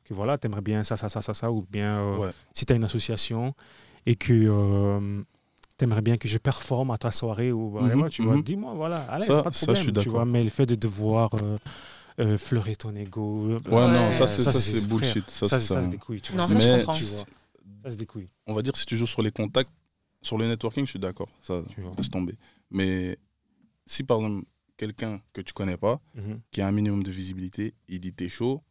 que voilà, t'aimerais bien ça, ça, ça, ça, ça, ou bien euh, Ouais. si tu as une association et que euh, t'aimerais bien que je performe à ta soirée ou Mhm, whatever, tu vois, mhm. dis-moi, voilà, allez, Ça- c'est pas de ça, je suis tu vois, mais le fait de devoir euh, euh, fleurer ton ego, Ouais, Ouais. non, ça, c'est Ça, ça, c'est- c'est frère, bullshit. Ça, ça, c'est ça, ça. c'est des couilles, tu Non, vois. ça, je Mais- comprends. Tu vois, ça, c'est des couilles, On va dire, si tu joues sur les contacts, sur le networking, je suis d'accord. Ça, laisse tomber. Mais si, par exemple, quelqu'un que tu connais pas, Mhm. qui a un minimum de visibilité, il dit t'es chaud,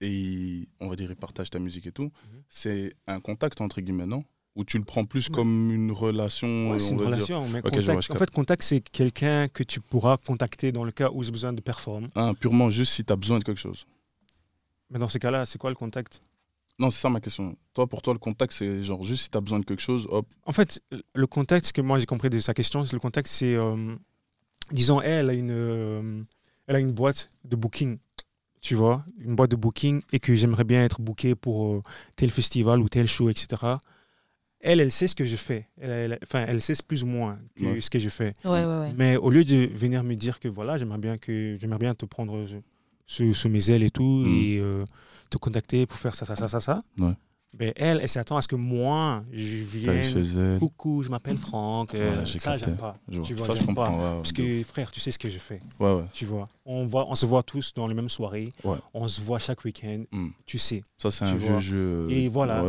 et il- on va dire, il partage ta musique et tout, Mhm. c'est un contact, entre guillemets, non? Ou tu le prends plus Ouais. comme une relation, Ouais, c'est une dire? relation. Mais contact- en fait, contact, c'est quelqu'un que tu pourras contacter dans le cas où j'ai besoin de performer. Ah, purement juste si tu as besoin de quelque chose. Mais dans ces cas-là, c'est quoi le contact? Non, c'est ça ma question. Toi, pour toi, le contact, c'est genre juste si tu as besoin de quelque chose, hop. En fait, le contact, ce que moi j'ai compris de sa question, c'est le contact, c'est, euh, disons, elle a une, euh, elle a une boîte de booking, tu vois, une boîte de booking, et que j'aimerais bien être booké pour euh, tel festival ou tel show, etc. Elle, elle sait ce que je fais. Elle, elle- enfin, elle sait plus ou moins que Ouais. ce que je fais. Ouais, ouais, ouais. Mais au lieu de venir me dire que voilà, j'aimerais bien que j'aimerais bien te prendre sous, sous mes ailes et tout Mhm. et euh, te contacter pour faire ça, ça, ça, ça, ça. Ben, elle, elle s'attend à ce que moi, je vienne. Coucou, je m'appelle Franck. euh, ça, j'aime pas. Je. Tu vois, ça, je comprends. pas. ouais, ouais, Parce que, frère, tu sais ce que je fais. Ouais, ouais. Tu vois, on, voit, on se voit tous dans les mêmes soirées. Ouais. On se voit chaque week-end. Hmm. Tu sais. Ça, c'est un vois. vieux jeu. Et voilà.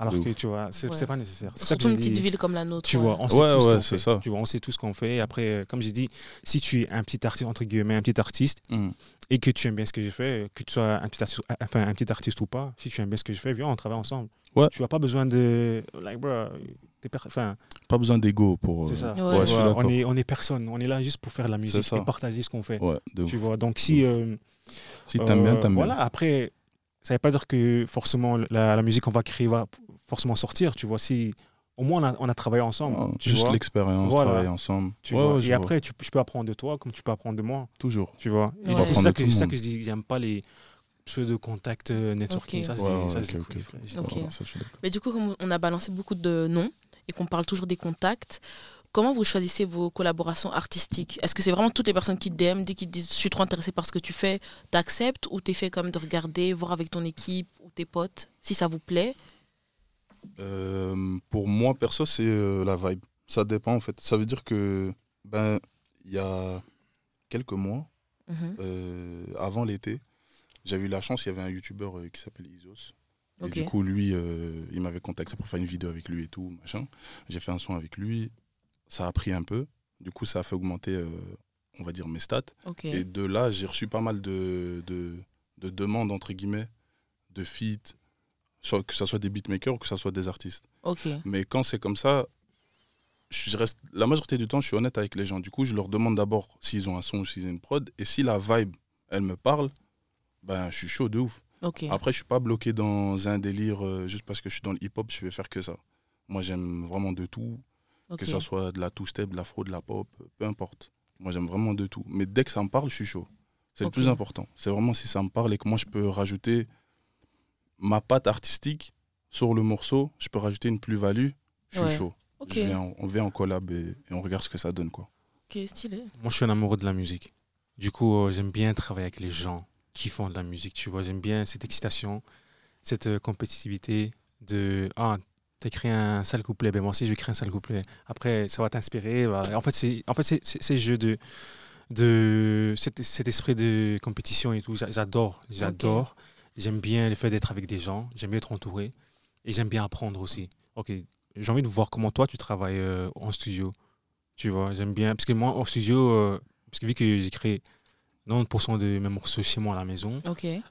Alors que, tu vois, c'est Ouais. c'est pas nécessaire. Surtout une petite ville comme la nôtre. Tu vois, on sait Ouais, tout ce qu'on fait. ça. Tu vois, on sait tout ce qu'on fait. Après, euh, comme j'ai dit, si tu es un petit artiste, entre guillemets, un petit artiste, Hmm. et que tu aimes bien ce que je fais, que tu sois un petit artiste, enfin, un petit artiste ou pas, si tu aimes bien ce que je fais, viens, on travaille ensemble. Ouais. Tu n'as pas besoin de. Like, bro, enfin, Pas besoin d'ego pour. c'est euh, ça. Ouais. Ouais, Tu je suis vois, d'accord. on est, on est personne. On est là juste pour faire de la musique et partager ce qu'on fait. Ouf. Tu vois, donc si. euh, Si t'aimes bien, euh, t'aimes Voilà, bien. après, ça ne veut pas dire que forcément la, la musique qu'on va créer va forcément sortir. Tu vois, si. Au moins, on a, on a travaillé ensemble. Tu Juste vois. l'expérience, Voilà. travailler ensemble. Tu Ouais, vois. ouais, et vois. après, tu, je peux apprendre de toi comme tu peux apprendre de moi. Toujours. Tu vois. Et Ouais. c'est ça de ça que je dis, j'aime pas les pseudo contact euh, networking. Ça, c'est. Mais du coup, comme on a balancé beaucoup de noms et qu'on parle toujours des contacts, comment vous choisissez vos collaborations artistiques? Est-ce que c'est vraiment toutes les personnes qui DM, dès qu'ils disent je suis trop intéressé par ce que tu fais, t'acceptes ou t'es fait comme de regarder, voir avec ton équipe ou tes potes si ça vous plaît? Euh, pour moi, perso, c'est euh, la vibe. Ça dépend, en fait. Ça veut dire que, ben, il y a quelques mois, Mhm. euh, avant l'été, j'avais eu la chance, il y avait un youtubeur qui s'appelle Isos. Et du coup, lui, il m'avait contacté pour faire une vidéo avec lui et tout, machin. J'ai fait un son avec lui. Ça a pris un peu. Du coup, ça a fait augmenter, on va dire, mes stats. Et de là, j'ai reçu pas mal de, de, de demandes, entre guillemets, de feats, que ce soit des beatmakers ou que ce soit des artistes. Mais quand c'est comme ça, je reste, la majorité du temps, je suis honnête avec les gens. Du coup, je leur demande d'abord s'ils ont un son ou s'ils ont une prod. Et si la vibe, elle me parle, ben, je suis chaud de ouf. Après, je suis pas bloqué dans un délire euh, juste parce que je suis dans le hip-hop, je vais faire que ça. Moi, j'aime vraiment de tout, que ça soit de la two-step, de l'afro, de la pop, peu importe. Moi, j'aime vraiment de tout. Mais dès que ça me parle, je suis chaud. C'est le plus important. C'est vraiment si ça me parle et que moi, je peux rajouter ma patte artistique sur le morceau, je peux rajouter une plus-value, je suis Ouais. chaud. Je viens- on vient en collab et, et on regarde ce que ça donne. Quoi. Ok, stylé. Moi, je suis un amoureux de la musique. Du coup, euh, j'aime bien travailler avec les gens qui font de la musique. Tu vois, j'aime bien cette excitation, cette euh, compétitivité de ah, t'as écrit un sale couplet, ben moi aussi je vais écrire un sale couplet. Après, ça va t'inspirer. voilà. En fait, c'est en fait c'est c'est- c'est le jeu de de cet, cet esprit de compétition et tout. J'a- J'adore, j'adore. J'aime bien le fait d'être avec des gens. J'aime bien être entouré et j'aime bien apprendre aussi. Ok, j'ai envie de voir comment toi tu travailles euh, en studio. Tu vois, j'aime bien parce que moi en studio, euh, parce que vu que j'ai créé 90% de mes morceaux chez moi à la maison,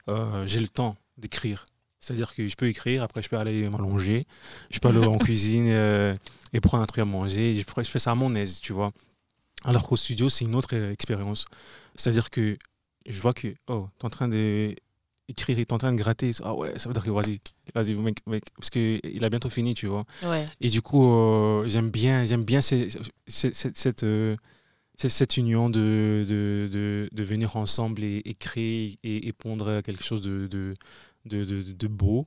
euh, j'ai le temps d'écrire. C'est-à-dire que je peux écrire, après je peux aller m'allonger, je peux aller en cuisine et prendre un truc à manger. Je, je fais ça à mon aise, tu vois. Alors qu'au studio, c'est une autre expérience. C'est-à-dire que je vois que, oh, tu es en train de écrire et tu es en train de gratter. Ah ouais, ça veut dire que vas-y, vas-y, mec, mec, parce qu'il a bientôt fini, tu vois. Ouais. Et du coup, euh, j'aime bien, j'aime bien ces- ces- cette, cette, euh, cette- cette union de, de, de, de venir ensemble et, et créer et, et pondre quelque chose de, de, de, beau.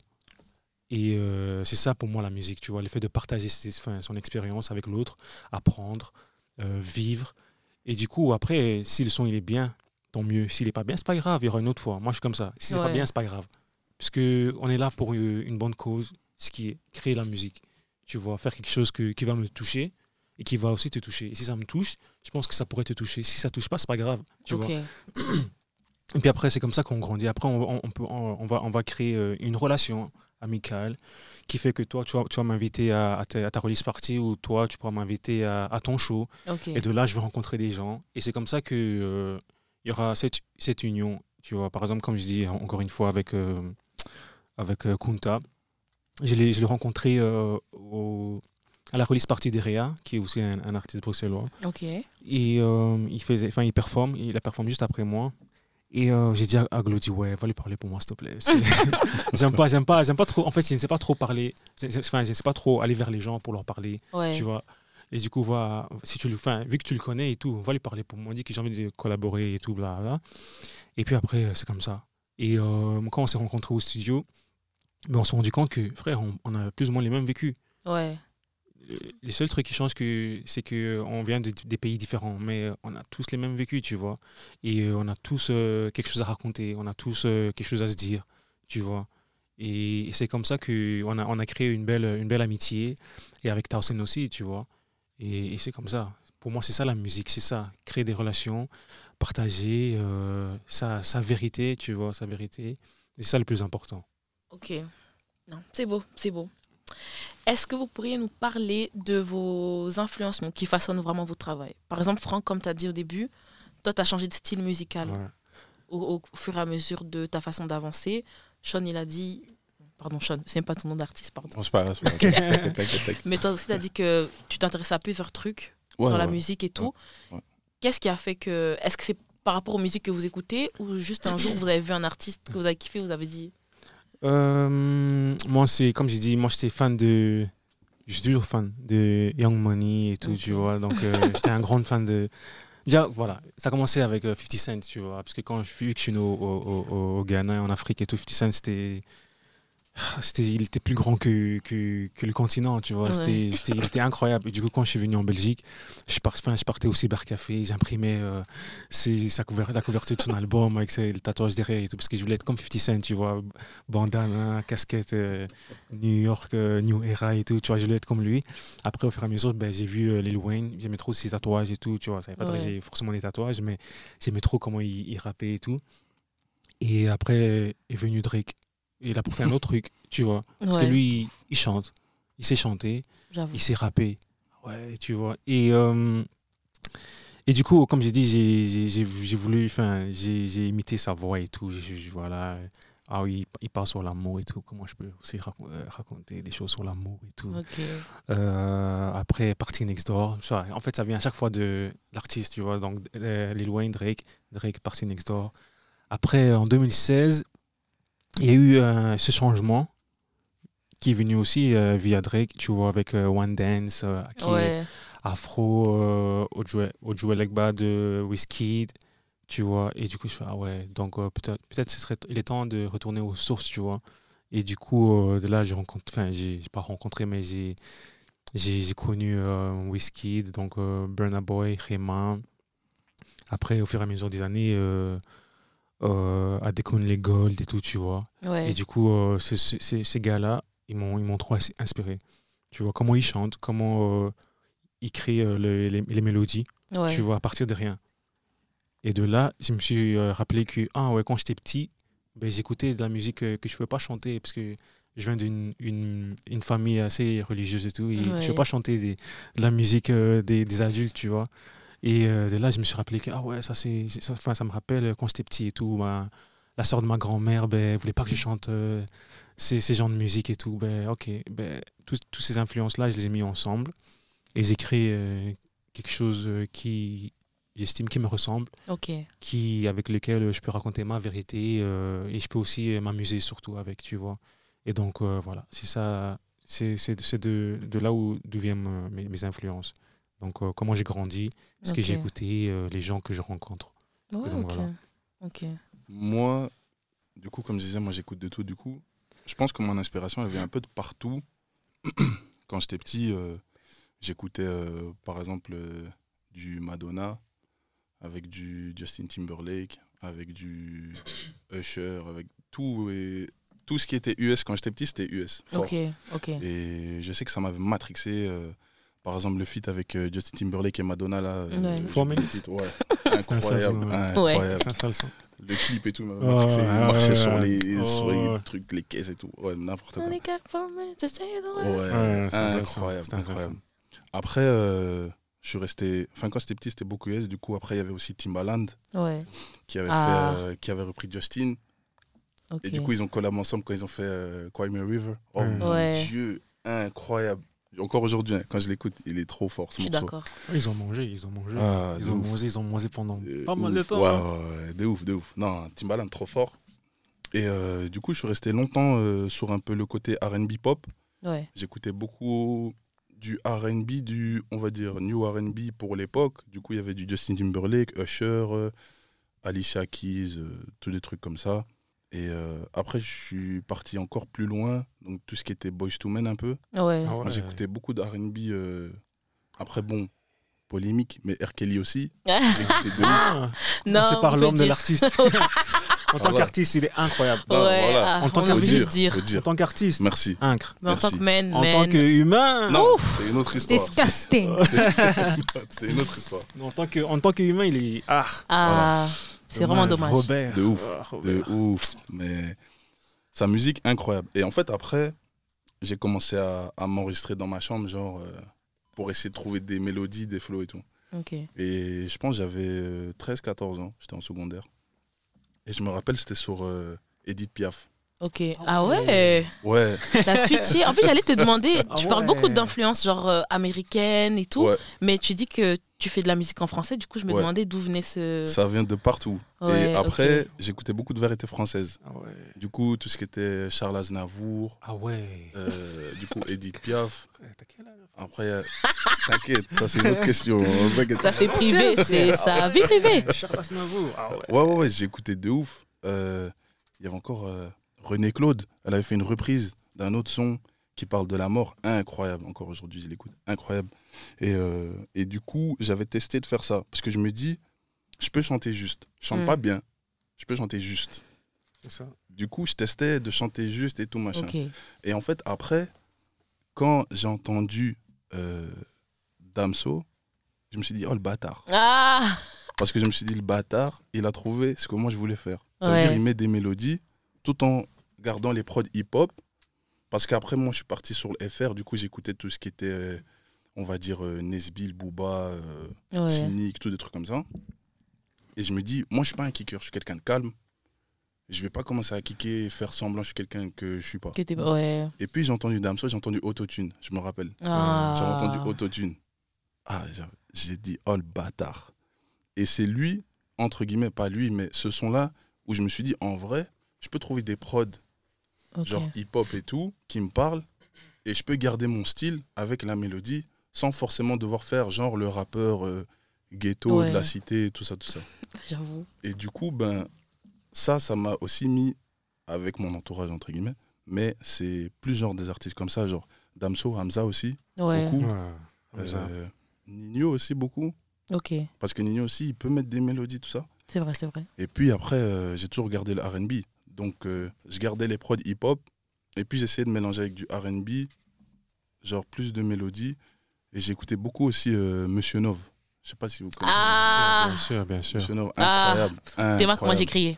Et euh, c'est ça pour moi la musique, tu vois, le fait de partager enfin, son expérience avec l'autre, apprendre, vivre. Et du coup, après, si le son il est bien, tant mieux. S'il n'est pas bien, c'est pas grave, il y aura une autre fois. Moi, je suis comme ça. Si c'est pas Ouais. bien, c'est pas grave. Parce que on est là pour euh, une bonne cause, ce qui est créer la musique. Tu vois, faire quelque chose que- qui va me toucher et qui va aussi te toucher. Et si ça me touche, je pense que ça pourrait te toucher. Si ça touche pas, c'est pas grave. Tu vois. Et puis après, c'est comme ça qu'on grandit. Après, on, peut, on, va, on va créer euh, une relation amicale qui fait que toi, tu vas, tu vas m'inviter à, à ta, à ta release party ou toi, tu pourras m'inviter à, à ton show. Et de là, je vais rencontrer des gens. Et c'est comme ça que euh, il y aura cette, cette union. Tu vois, par exemple, comme je dis encore une fois avec, euh, avec euh, Kunta, je l'ai je l'ai rencontré euh, au- à la release party d'Erea, qui est aussi un, un artiste bruxellois. Ok. Et il, faisait, enfin, il performe, il a performé juste après moi. Et j'ai dit à, à Glody, ouais, va lui parler pour moi, s'il te plaît. J'aime pas, j'aime pas, j'aime pas trop. En fait, je ne sais pas trop parler. Je, je- enfin, je ne sais pas trop aller vers les gens pour leur parler, Ouais. tu vois. Et du coup, va, si tu le, enfin, vu que tu le connais et tout, va lui parler pour moi. Dis que j'ai envie de collaborer et tout, bla bla. Et puis après, euh, c'est comme ça. Et euh, quand on s'est rencontrés au studio, ben, on s'est rendu compte que, frère, on, on a plus ou moins les mêmes vécus Ouais. les seuls trucs qui changent, que, c'est qu'on vient de, des pays différents, mais on a tous les mêmes vécus, tu vois. Et euh, on a tous euh, quelque chose à raconter, on a tous euh, quelque chose à se dire, tu vois. Et, et c'est comme ça qu'on a, on a créé une belle, une belle amitié. Et avec Towson aussi, tu vois. Et, et c'est comme ça. Pour moi, c'est ça la musique, c'est ça. Créer des relations, partager euh, sa, sa vérité, tu vois, sa vérité. C'est ça le plus important. Ok. Non, c'est beau, c'est beau. Est-ce que vous pourriez nous parler de vos influences qui façonnent vraiment votre travail? Par exemple, Franck, comme tu as dit au début, toi, tu as changé de style musical Ouais. au, au fur et à mesure de ta façon d'avancer. Sean, il a dit. Pardon, Sean, c'est même pas ton nom d'artiste, pardon. Bon, c'est pas grave, c'est pas grave. T'inquiète, t'inquiète, t'inquiète. Mais toi aussi, tu as dit que tu t'intéressais à plusieurs trucs Ouais, dans la musique et tout. ouais. Qu'est-ce qui a fait que. Est-ce que c'est par rapport aux musiques que vous écoutez ou juste un jour vous avez vu un artiste que vous avez kiffé, vous avez dit. Euh, moi, c'est comme j'ai dit, moi j'étais fan de. Je suis toujours fan de Young Money et tout, tu vois. Donc, euh, j'étais un grand fan de. Déjà, voilà, ça a commencé avec euh, 50 Cent, tu vois. Parce que quand je, vu que je suis né au, au, au- au Ghana, en Afrique et tout, 50 Cent, c'était. C'était, il était plus grand que, que, que le continent, tu vois. Ouais. C'était, c'était- il était incroyable. Et du coup, quand je suis venu en Belgique, je, pars, enfin, je partais au cybercafé, j'imprimais euh, couver- la couverture de son album avec ses, le tatouage derrière et tout, parce que je voulais être comme 50 Cent, tu vois. Bandana, casquette, euh, New York, euh, New Era et tout, tu vois. Je voulais être comme lui. Après, au fur et à mesure, ben, j'ai vu euh, Lil Wayne, j'aimais trop ses tatouages et tout, tu vois. Ça veut pas dire j'ai forcément des tatouages, mais j'aimais trop comment il, il rappait et tout. Et après est venu Drake. Et il a porté un autre truc, tu vois. Parce Ouais, que lui, il, chante, il sait chanter, il sait rapper. Ouais, tu vois. Et, euh, et du coup, comme j'ai dit, j'ai- voulu, enfin, j'ai j'ai imité sa voix et tout. Voilà. Ah oui, il parle sur l'amour et tout. Comment je peux aussi euh, raconter des choses sur l'amour et tout. Euh, après, Party Next Door. en fait, ça vient à chaque fois de l'artiste, tu vois. Donc, Lil Wayne, Drake, Drake, Party Next Door. Après, en 2016, il y a eu euh, ce changement qui est venu aussi euh, via Drake, tu vois, avec euh, One Dance, qui est. Afro, Ojue Legba de Wizkid, tu vois. Et du coup, je fais, ah ouais, donc peut-être peut serait il est temps de retourner aux sources, tu vois. Et du coup, de là, j'ai rencontré, enfin, j'ai pas rencontré, mais j'ai j'ai connu Wizkid, donc Burna Boy, Rema. Après, au fur et à mesure des années, euh, euh, Adekun Les Gold et tout, tu vois. Ouais. Et du coup, euh, ce- ce- ces, gars-là, ils m'ont trop inspiré. Tu vois, comment ils chantent, comment euh, ils créent le- les, les mélodies, ouais. tu vois, à partir de rien. Et de là, je me suis rappelé que ah ouais, quand j'étais petit, ben, j'écoutais de la musique que je ne pouvais pas chanter parce que je viens d'une une, une famille assez religieuse et tout. Et Je ne peux pas chanter des- de la musique euh, des, des adultes, tu vois. Et euh, de là, je me suis rappelé que ah ouais, ça, c'est, ça, ça me rappelle euh, quand j'étais petit et tout. ma- la sœur de ma grand-mère, ben, voulait pas que je chante euh, ces, ces genres de musique et tout. Ben, ok, ben, toutes ces influences-là, je les ai mis ensemble et j'ai créé euh, quelque chose euh, qui, j'estime, qui me ressemble, Ok. qui, avec lequel je peux raconter ma vérité euh, et je peux aussi euh, m'amuser surtout avec, tu vois. Et donc, euh, voilà, c'est ça, c'est de, de là où d'où viennent euh, mes, mes influences. Donc, euh, comment j'ai grandi, ce que j'ai écouté, euh, les gens que je rencontre. Ouais, donc, ok. voilà. Ok. Moi, du coup, comme je disais, moi j'écoute de tout. Du coup, je pense que mon inspiration, elle vient un peu de partout. Quand j'étais petit, euh, j'écoutais euh, par exemple euh, du Madonna, avec du Justin Timberlake, avec du Usher, avec tout. Et tout ce qui était US quand j'étais petit, c'était US. fort. Ok. Ok. Et je sais que ça m'avait matrixé. euh, par exemple, le feat avec euh, Justin Timberlake et Madonna, là. euh, Ouais. titre, ouais. Incroyable. incroyable. Le clip et tout Oh, marchait ouais, sur les, sur les Oh, trucs, les caisses et tout. Ouais, n'importe quoi. Ouais, incroyable, incroyable. Après, euh, je suis resté. Enfin, quand j'étais petit, c'était beaucoup US. Du coup, après, il y avait aussi Timbaland Ouais. qui avait, Ah. fait, euh, qui avait repris Justin. Et du coup, ils ont collabé ensemble quand ils ont fait euh, Cry Me a River. Oh Ouais. mon Ouais. Dieu, incroyable. Encore aujourd'hui, hein, quand je l'écoute, il est trop fort Je suis morceau. d'accord. Ils ont mangé, ils ont mangé. Ah, ils ont ouf. mangé, ils ont mangé pendant Euh, pas mal de temps. Ouais, hein. ouais, ouais, de ouf, de ouf. Non, Timbaland, trop fort. Et euh, du coup, je suis resté longtemps euh, sur un peu le côté RB pop. Ouais. J'écoutais beaucoup du RB, du, on va dire, new RB pour l'époque. Du coup, il y avait du Justin Timberlake, Usher, euh, Alicia Keys, euh, tous des trucs comme ça. Et euh, après, je suis parti encore plus loin. Donc, tout ce qui était Boys to Men un peu. Ouais. Ah ouais. J'écoutais beaucoup de RB. euh, Après, bon, polémique, mais R. Kelly aussi. Ah, J'écoutais de. Ah, non, c'est par l'homme de l'artiste. En tant qu'artiste, il est incroyable. Bah, ouais, voilà. ah, En tant faut En tant qu'artiste, Merci. incre. Mais en tant que man, En tant qu'humain, c'est une autre histoire. Disgusting. C'est une autre histoire. en tant que en tant qu'humain, il est ah. Ah, c'est vraiment dommage. Robert. De ouf. Ah, De ouf. Mais sa musique, incroyable. Et en fait, après, j'ai commencé à, à m'enregistrer dans ma chambre, genre, euh, pour essayer de trouver des mélodies, des flows et tout. Et je pense que j'avais 13-14 ans, j'étais en secondaire. Et je me rappelle, c'était sur euh, Edith Piaf. Ok. Ah ouais, Ouais, t'as switché. En fait, j'allais te demander, Ah tu parles beaucoup d'influences genre euh, américaines et tout, ouais, mais tu dis que tu fais de la musique en français, du coup, je me Ouais. demandais d'où venait ce. ça vient de partout. Ouais, et après, ok. j'écoutais beaucoup de vérités françaises. Ah ouais. Du coup, tout ce qui était Charles Aznavour, Ah ouais. euh, du coup, Edith Piaf. T'as quel âge? Après, euh, t'inquiète, ça c'est une autre question. hein, t'inquiète. Ça, c'est privé, c'est sa vie privée. Charles Aznavour. Ah ouais. Ouais, ouais, écouté de ouf. Euh, Il y avait encore euh, René Claude. Elle avait fait une reprise d'un autre son qui parle de la mort. Incroyable. Encore aujourd'hui, je l'écoute. Incroyable. Et, euh, et du coup, j'avais testé de faire ça. Parce que je me dis, je peux chanter juste. Je chante Mm. pas bien. Je peux chanter juste. C'est ça. Du coup, je testais de chanter juste et tout machin. Et en fait, après, quand j'ai entendu euh, Damso, je me suis dit, oh le bâtard. Ah Parce que je me suis dit, le bâtard, il a trouvé ce que moi je voulais faire. Ça Ouais. veut dire, il met des mélodies tout en gardant les prods hip-hop. Parce qu'après, moi, je suis parti sur le FR. Du coup, j'écoutais tout ce qui était, euh, on va dire, euh, Nesbill, Booba, euh, Ouais. Cynic, tout des trucs comme ça. Et je me dis, moi, je suis pas un kicker, je suis quelqu'un de calme. Je vais pas commencer à kicker et faire semblant, je suis quelqu'un que je suis pas. Que t'es- Ouais. Et puis, j'ai entendu Damso, j'ai entendu Autotune, je me rappelle. Ah. J'ai entendu Autotune. Ah, j'ai- j'ai dit, oh le bâtard. Et c'est lui, entre guillemets, pas lui, mais ce son-là, où je me suis dit, en vrai, je peux trouver des prods, genre hip-hop et tout, qui me parlent, et je peux garder mon style avec la mélodie, sans forcément devoir faire genre le rappeur euh, ghetto Ouais. de la cité, tout ça, tout ça. J'avoue. Et du coup, ben, ça, ça m'a aussi mis avec mon entourage, entre guillemets, mais c'est plus genre des artistes comme ça, genre Damso, Hamza aussi, Ouais. beaucoup. Ouais. Euh, Nino aussi beaucoup. Ok. Parce que Nino aussi, il peut mettre des mélodies, tout ça. C'est vrai, c'est vrai. Et puis après, euh, j'ai toujours gardé le RB. Donc, euh, je gardais les prods hip-hop. Et puis, j'essayais de mélanger avec du RB, genre plus de mélodies. Et j'écoutais beaucoup aussi euh, Monsieur Nov. Je sais pas si vous connaissez. Ah Bien sûr, bien sûr. Monsieur Nov, Ah. incroyable. T'es voir comment j'ai crié.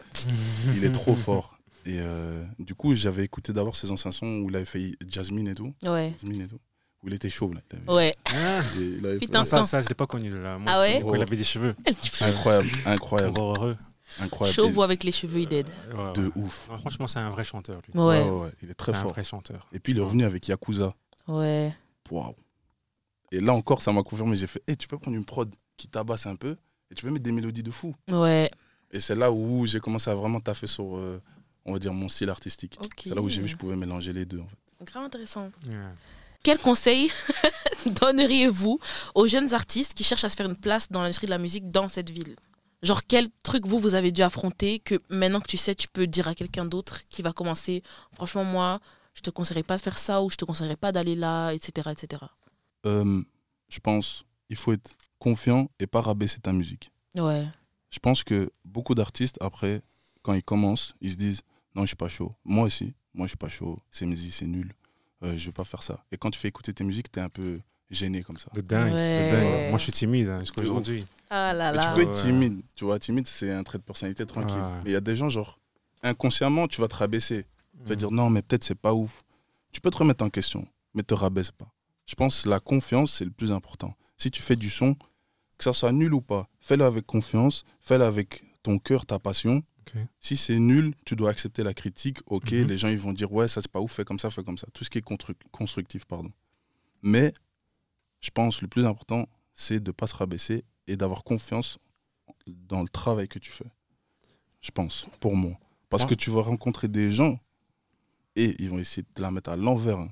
Il est trop fort. Et euh, du coup, j'avais écouté d'abord ses anciens sons où il avait fait Jasmine et tout. Ouais. Jasmine et tout. Où il était chauve, là. Il avait- Ouais. Ah, il avait Putain. ça, ça, je l'ai pas connu là. Moi, Ah ouais il avait des cheveux. Incroyable, incroyable, Encore heureux. Incroyable. Chauve ou avec les cheveux, il dead. Ouais, ouais. De ouf. Non, franchement, c'est un vrai chanteur, lui. Ouais. Ouais, ouais, ouais, il est très C'est un fort. vrai chanteur. Et puis il est revenu avec Yakuza. Ouais. Waouh. Et là encore, ça m'a confirmé. J'ai fait, hey, tu peux prendre une prod qui tabasse un peu et tu peux mettre des mélodies de fou. Ouais. Et c'est là où j'ai commencé à vraiment taffer sur, euh, on va dire, mon style artistique. Ok. C'est là où j'ai vu que je pouvais mélanger les deux. En fait. Grave intéressant. Ouais. Quel conseil donneriez-vous aux jeunes artistes qui cherchent à se faire une place dans l'industrie de la musique dans cette ville? Genre, quel truc vous, vous avez dû affronter que maintenant que tu sais, tu peux dire à quelqu'un d'autre qui va commencer Franchement, moi, je te conseillerais pas de faire ça ou je te conseillerais pas d'aller là, etc. etc. Euh, je pense il faut être confiant et pas rabaisser ta musique. Ouais. Je pense que beaucoup d'artistes, après, quand ils commencent, ils se disent non, je suis pas chaud. Moi aussi, moi je suis pas chaud. C'est musique, c'est nul. Euh, je vais pas faire ça. Et quand tu fais écouter tes musiques, tu es un peu gêné comme ça. De dingue, Ouais. de dingue. Moi, je suis timide hein, jusqu'à De ouf. aujourd'hui. Ah là Mais là. tu peux être Ouais. timide, tu vois. Timide, c'est un trait de personnalité tranquille. Ouais. Mais il y a des gens, genre, inconsciemment, tu vas te rabaisser. Tu vas Mm. dire non, mais peut-être c'est pas ouf. Tu peux te remettre en question, mais te rabaisse pas. Je pense que la confiance, c'est le plus important. Si tu fais du son, que ça soit nul ou pas, fais-le avec confiance, fais-le avec ton cœur, ta passion. Si c'est nul, tu dois accepter la critique. Ok, Mhm. les gens ils vont dire ouais, ça c'est pas ouf, fais comme ça, fais comme ça. Tout ce qui est constru- constructif, pardon. Mais je pense le plus important, c'est de pas se rabaisser et d'avoir confiance dans le travail que tu fais. Je pense, pour moi. Parce Ouais. que tu vas rencontrer des gens et ils vont essayer de te la mettre à l'envers. hein.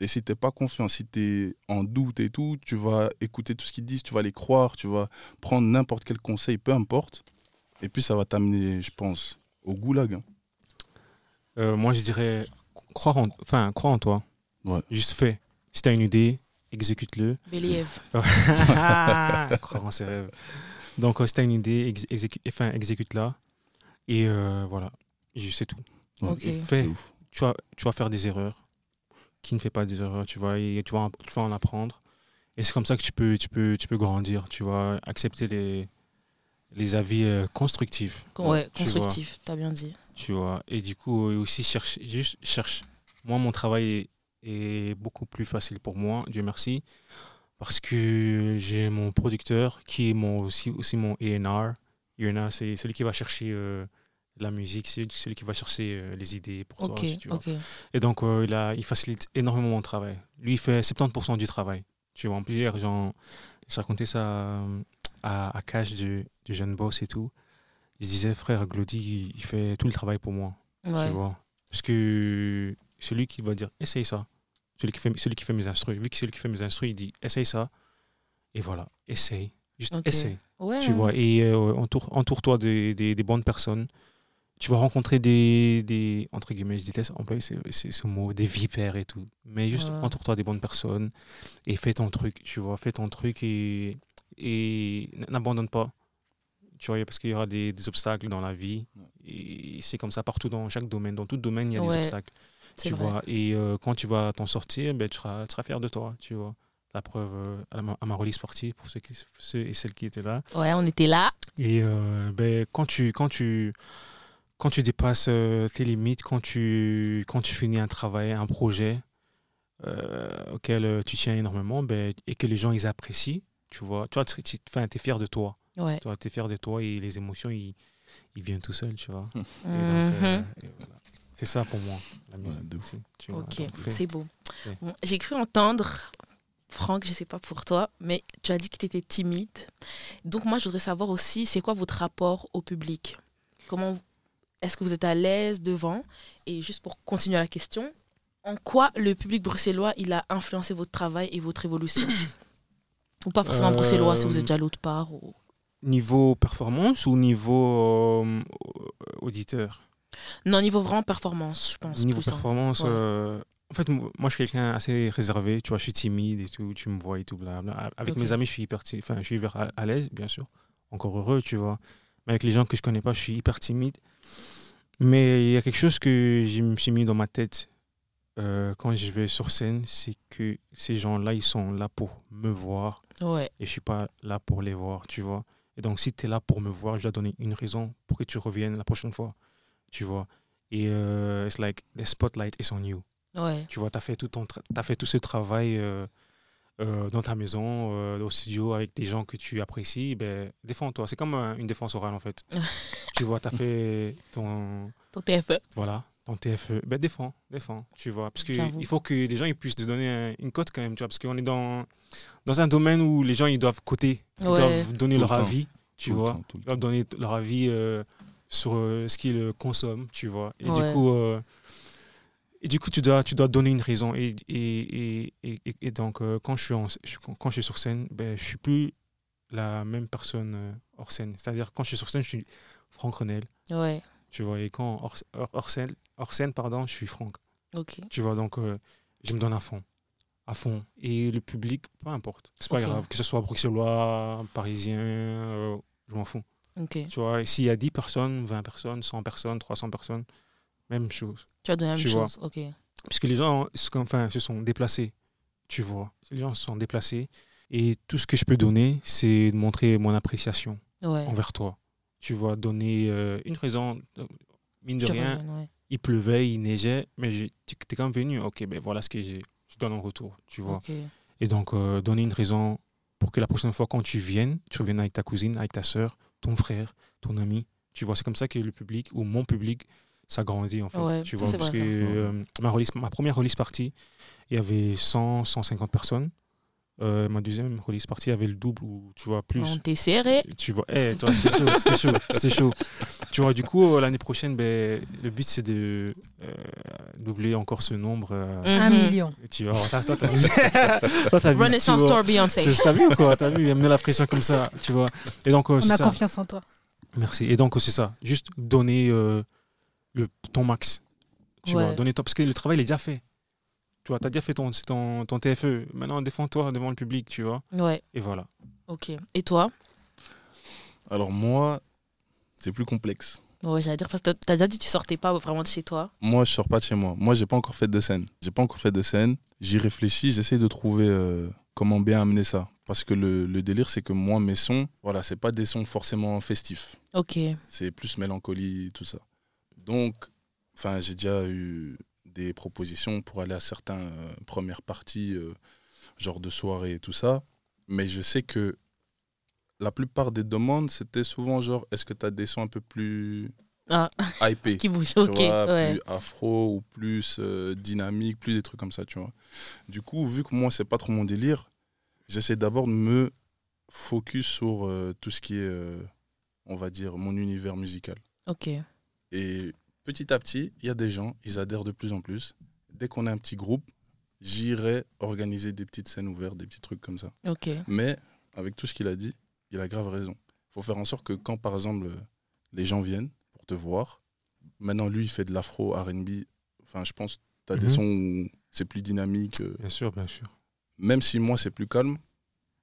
Et si t'es pas confiant, si tu es en doute et tout, tu vas écouter tout ce qu'ils disent, tu vas les croire, tu vas prendre n'importe quel conseil, peu importe. Et puis ça va t'amener, je pense, au goulag. hein. Euh, moi, je dirais croire en, enfin, croire en toi. Ouais. Juste fais. Si tu as une idée, exécute-le. Believe. croire en ses rêves. Donc, euh, si tu as une idée, ex- exécu- enfin, exécute-la. Et euh, voilà, je sais tout. Ok. Et De fais, tu vas, tu vas faire des erreurs. Qui ne fait pas des erreurs, tu vois, et tu vas, en- tu vas en apprendre. Et c'est comme ça que tu peux, tu peux, tu peux grandir, tu vois, accepter les, les avis euh, constructifs. Ouais, tu vois. constructif, t'as bien dit. tu vois. Et du coup, aussi cherche, juste cherche. Moi, mon travail est, beaucoup plus facile pour moi, Dieu merci, parce que j'ai mon producteur qui est mon, aussi, aussi mon A&R. A&R, c'est celui qui va chercher euh, la musique, c'est celui qui va chercher euh, les idées pour Ok, toi. tu vois. ok. Et donc, euh, il, a, il facilite énormément mon travail. Lui, il fait 70% du travail. Tu vois, en plus, hier, je racontais ça à, à Cash du, du jeune boss et tout. Il se disait, frère, Glody, il fait tout le travail pour moi. Ouais. Tu vois. Parce que celui qui va dire, essaye ça. Celui qui fait, celui qui fait mes instrus. Vu que c'est celui qui fait mes instrus, il dit, essaye ça. Et voilà, essaye. Juste essaye. Ouais, Tu vois, et euh, entoure, entoure-toi des, des, des bonnes personnes. Tu vas rencontrer des, des entre guillemets, je déteste employer ce, mot, des vipères et tout. Mais juste Ouais. entoure-toi des bonnes personnes et fais ton truc, tu vois, fais ton truc et, et n'abandonne pas. Tu vois, parce qu'il y aura des, des obstacles dans la vie. Et c'est comme ça partout dans chaque domaine. Dans tout domaine, il y a Ouais, des obstacles. Tu vrai. vois, et euh, quand tu vas t'en sortir, ben, tu, seras, tu seras fier de toi, tu vois. La preuve euh, à, ma, à ma release partie, pour ceux, qui, ceux et celles qui étaient là. Ouais, on était là. Et euh, ben, quand, tu, quand, tu, quand tu dépasses tes limites, quand tu, quand tu finis un travail, un projet auquel tu tiens énormément, ben, et que les gens ils apprécient, tu vois, tu tu, tu es fier de toi. Ouais. Tu es fier de toi et les émotions, ils, ils viennent tout seuls, tu vois. Et donc, euh, et voilà. C'est ça pour moi, la musique. tu vois. Ok, c'est beau. Bon, J'ai cru entendre, Franck, je sais pas pour toi, mais tu as dit que tu étais timide. Donc moi, je voudrais savoir aussi, c'est quoi votre rapport au public? Comment est-ce que vous êtes à l'aise devant? Et juste pour continuer la question, en quoi le public bruxellois il a influencé votre travail et votre évolution? Ou pas forcément Euh, bruxellois, si vous êtes déjà à l'autre part. Ou... Niveau performance ou niveau euh, auditeur? Non, niveau vraiment performance, je pense. Niveau plus, performance, euh, en fait, mo- moi je suis quelqu'un assez réservé, tu vois, je suis timide et tout, tu me vois et tout, blabla. Avec mes amis, je suis hyper enfin, je suis hyper à, à l'aise, bien sûr, encore heureux, tu vois. Mais avec les gens que je connais pas, je suis hyper timide. Mais il y a quelque chose que je me suis mis dans ma tête euh, quand je vais sur scène, c'est que ces gens-là, ils sont là pour me voir Ouais, et je suis pas là pour les voir, tu vois. Et donc, si tu es là pour me voir, je dois donner une raison pour que tu reviennes la prochaine fois, tu vois. Et euh, it's like the spotlight is on you. ouais, Tu vois, tu as fait tout ton t'as fait tout ce travail euh, euh, dans ta maison, euh, au studio, avec des gens que tu apprécies, ben, défends-toi. C'est comme une défense orale, en fait. tu vois, tu as fait ton, ton TFE. voilà, ton TFE. Ben, défends, défends, tu vois. Parce J'avoue. qu'il faut que les gens ils puissent te donner un- une cote quand même, tu vois. Parce qu'on est dans, dans un domaine où les gens, ils doivent coter, ils Ouais. doivent donner Tout le leur temps. avis, tu Tout vois. temps, Ils doivent donner leur avis euh, sur euh, ce qu'ils euh, consomment, tu vois. Et Ouais. du coup, euh, et du coup tu, dois, tu dois donner une raison. Et, et, et, et, donc, euh, quand, je suis en, quand je suis sur scène, ben, je suis plus la même personne hors scène. C'est-à-dire, quand je suis sur scène, je suis Franck Renel, Ouais, tu vois. Et quand hors, hors, scène, hors scène pardon, je suis Franck. ok. Tu vois, donc je me donne à fond. À fond. Et le public, peu importe. C'est pas grave. Que ce soit bruxellois, parisien, je m'en fous. Tu vois, s'il y a 10 personnes, 20 personnes, 100 personnes, 300 personnes, même chose. Tu as donné la même Tu vois. chose. Ok. Puisque les gens se- enfin, se sont déplacés, tu vois. Les gens se sont déplacés. Et tout ce que je peux donner, c'est de montrer mon appréciation Ouais. envers toi. Tu vois, donner euh, une raison, euh, mine de rien, reviens, ouais. il pleuvait, il neigeait, mais tu es quand même venu. Ok, ben voilà ce que j'ai. Je donne en retour, tu vois. Et donc, euh, donner une raison pour que la prochaine fois, quand tu viennes, tu reviennes avec ta cousine, avec ta soeur, ton frère, ton ami. Tu vois, c'est comme ça que le public, ou mon public, s'agrandit en fait. Ouais, tu ça, vois, parce vrai, que ça. euh, ma, release- ma première release party, il y avait 100, 150 personnes. Euh, ma deuxième release y avait le double, ou tu vois, plus. On t'est serré. Tu vois, eh, toi, c'était chaud, c'était chaud, c'était chaud. Tu vois, du coup, l'année prochaine, ben, le but, c'est de euh, doubler encore ce nombre. euh, Un Mhm. million. tu vois, toi, toi, t'as vu. Toi, t'as vu, Renaissance tu vois. Tour Beyoncé. C'est- T'as vu quoi? T'as vu Il me met la pression comme ça, tu vois. Et donc, euh, On c'est a ça. confiance en toi. Merci. Et donc, c'est ça. Juste donner euh, le, ton max. Tu Ouais. vois, donner ton... Parce que le travail, il est déjà fait. Tu vois, t'as déjà fait ton, ton TFE. Maintenant, défends-toi devant le public, tu vois. Ouais. Et voilà. Ok. Et toi? Alors moi, c'est plus complexe. Ouais, j'allais dire, parce que t'as déjà dit que tu sortais pas vraiment de chez toi. Moi, je sors pas de chez moi. Moi, j'ai pas encore fait de scène. J'ai pas encore fait de scène. J'y réfléchis, j'essaie de trouver euh, comment bien amener ça. Parce que le, le délire, c'est que moi, mes sons, voilà, c'est pas des sons forcément festifs. Ok. C'est plus mélancolie, tout ça. Donc, enfin, j'ai déjà eu des propositions pour aller à certaines euh, premières parties, euh, genre de soirée et tout ça. Mais je sais que la plupart des demandes, c'était souvent genre, est-ce que tu as des sons un peu plus Ah, hypés qui ok. vois, ouais. plus afro ou plus euh, dynamique, plus des trucs comme ça, tu vois. Du coup, vu que moi, c'est pas trop mon délire, j'essaie d'abord de me focus sur euh, tout ce qui est, euh, on va dire, mon univers musical. Ok. Et petit à petit, il y a des gens, ils adhèrent de plus en plus. Dès qu'on a un petit groupe, j'irai organiser des petites scènes ouvertes, des petits trucs comme ça. Ok. Mais avec tout ce qu'il a dit, il a grave raison. Il faut faire en sorte que quand, par exemple, les gens viennent pour te voir, maintenant, lui, il fait de l'afro, RB. Enfin, je pense que tu as des Mhm. sons où c'est plus dynamique. euh, Bien sûr, bien sûr. Même si moi, c'est plus calme,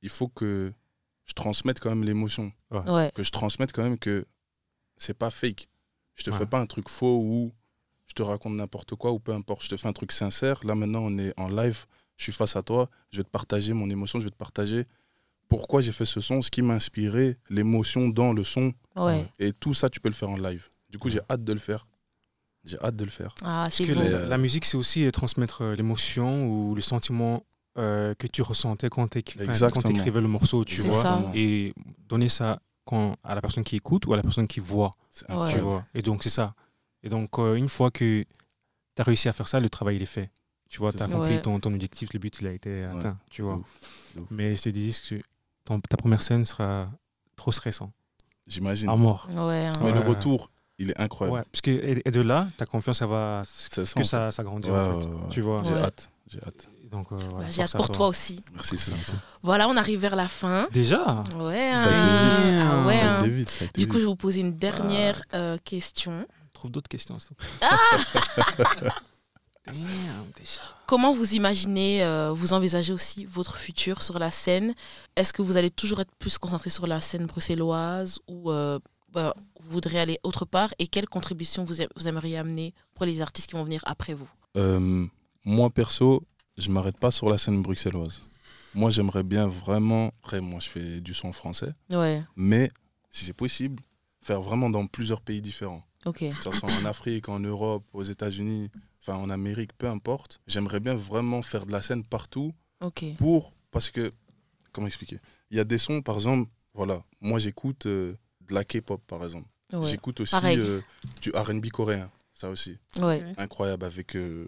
il faut que je transmette quand même l'émotion. Ouais. Que je transmette quand même que c'est pas fake. Je te Ouais. fais pas un truc faux ou je te raconte n'importe quoi ou peu importe. Je te fais un truc sincère. Là, maintenant, on est en live. Je suis face à toi. Je vais te partager mon émotion. Je vais te partager pourquoi j'ai fait ce son, ce qui m'a inspiré, l'émotion dans le son. Ouais. Et tout ça, tu peux le faire en live. Du coup, j'ai hâte de le faire. J'ai hâte de le faire. Ah, Parce que les- la, la musique, c'est aussi euh, transmettre euh, l'émotion ou le sentiment euh, que tu ressentais quand tu écrivais le morceau, tu vois. ça. Et donner ça quand, à la personne qui écoute ou à la personne qui voit, C'est Ouais. tu incroyable. vois. Et donc, c'est ça. Et donc, euh, une fois que tu as réussi à faire ça, le travail, il est fait. Tu vois, tu as accompli Ouais. ton, ton objectif, le but, il a été atteint, tu vois. Ouf, ouf. Mais je te dis que ton- ta première scène sera trop stressant. J'imagine. À mort. Ouais. hein. Mais le retour, il est incroyable. Ouais, parce que, et, et de là, ta confiance, ça va Ça que ça. ça, ça grandit, Ouais, en fait. ouais, ouais. Tu vois. J'ai Ouais. hâte. J'ai hâte. Donc, euh, Bah, J'ai hâte pour toi aussi. Merci. Voilà, on arrive vers la fin. Déjà Ouais. Ça a été hein. vite. Ah ouais. ça hein. vite. Ça Du coup, vite. je vais vous poser une dernière euh, question. Trouve d'autres questions. s'il te plaît. Damn, déjà. Comment vous imaginez, euh, vous envisagez aussi votre futur sur la scène? Est-ce que vous allez toujours être plus concentré sur la scène bruxelloise ou euh, bah, vous voudrez aller autre part? Et quelle contribution vous, aimeriez amener pour les artistes qui vont venir après vous? Euh, moi, perso, je m'arrête pas sur la scène bruxelloise. Moi, j'aimerais bien vraiment. Après, moi, je fais du son français. Ouais, Mais, si c'est possible, faire vraiment dans plusieurs pays différents. ok. Que ce soit en Afrique, en Europe, aux États-Unis, enfin en Amérique, peu importe. J'aimerais bien vraiment faire de la scène partout Ok. pour. Parce que. Comment expliquer? Il y a des sons, par exemple, voilà. Moi, j'écoute euh, de la K-pop, par exemple. Ouais. J'écoute aussi euh, du RB coréen, ça aussi. ouais. Incroyable, avec euh,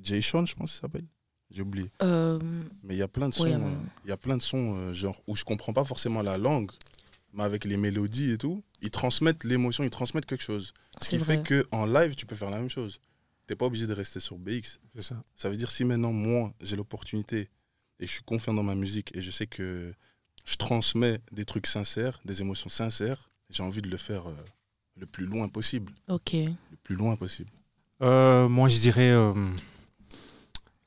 Jay Sean, je pense qu'il s'appelle. J'ai oublié. Euh, Mais il y a plein de sons, Oui, euh, mais- il y a plein de sons euh, genre où je comprends pas forcément la langue, mais avec les mélodies et tout, ils transmettent l'émotion, ils transmettent quelque chose. Ce qui vrai. fait que en live, tu peux faire la même chose. T'es pas obligé de rester sur BX. C'est ça. Ça veut dire si maintenant moi j'ai l'opportunité et je suis confiant dans ma musique et je sais que je transmets des trucs sincères, des émotions sincères, j'ai envie de le faire euh, le plus loin possible, ok. le plus loin possible. Euh, moi, je dirais euh,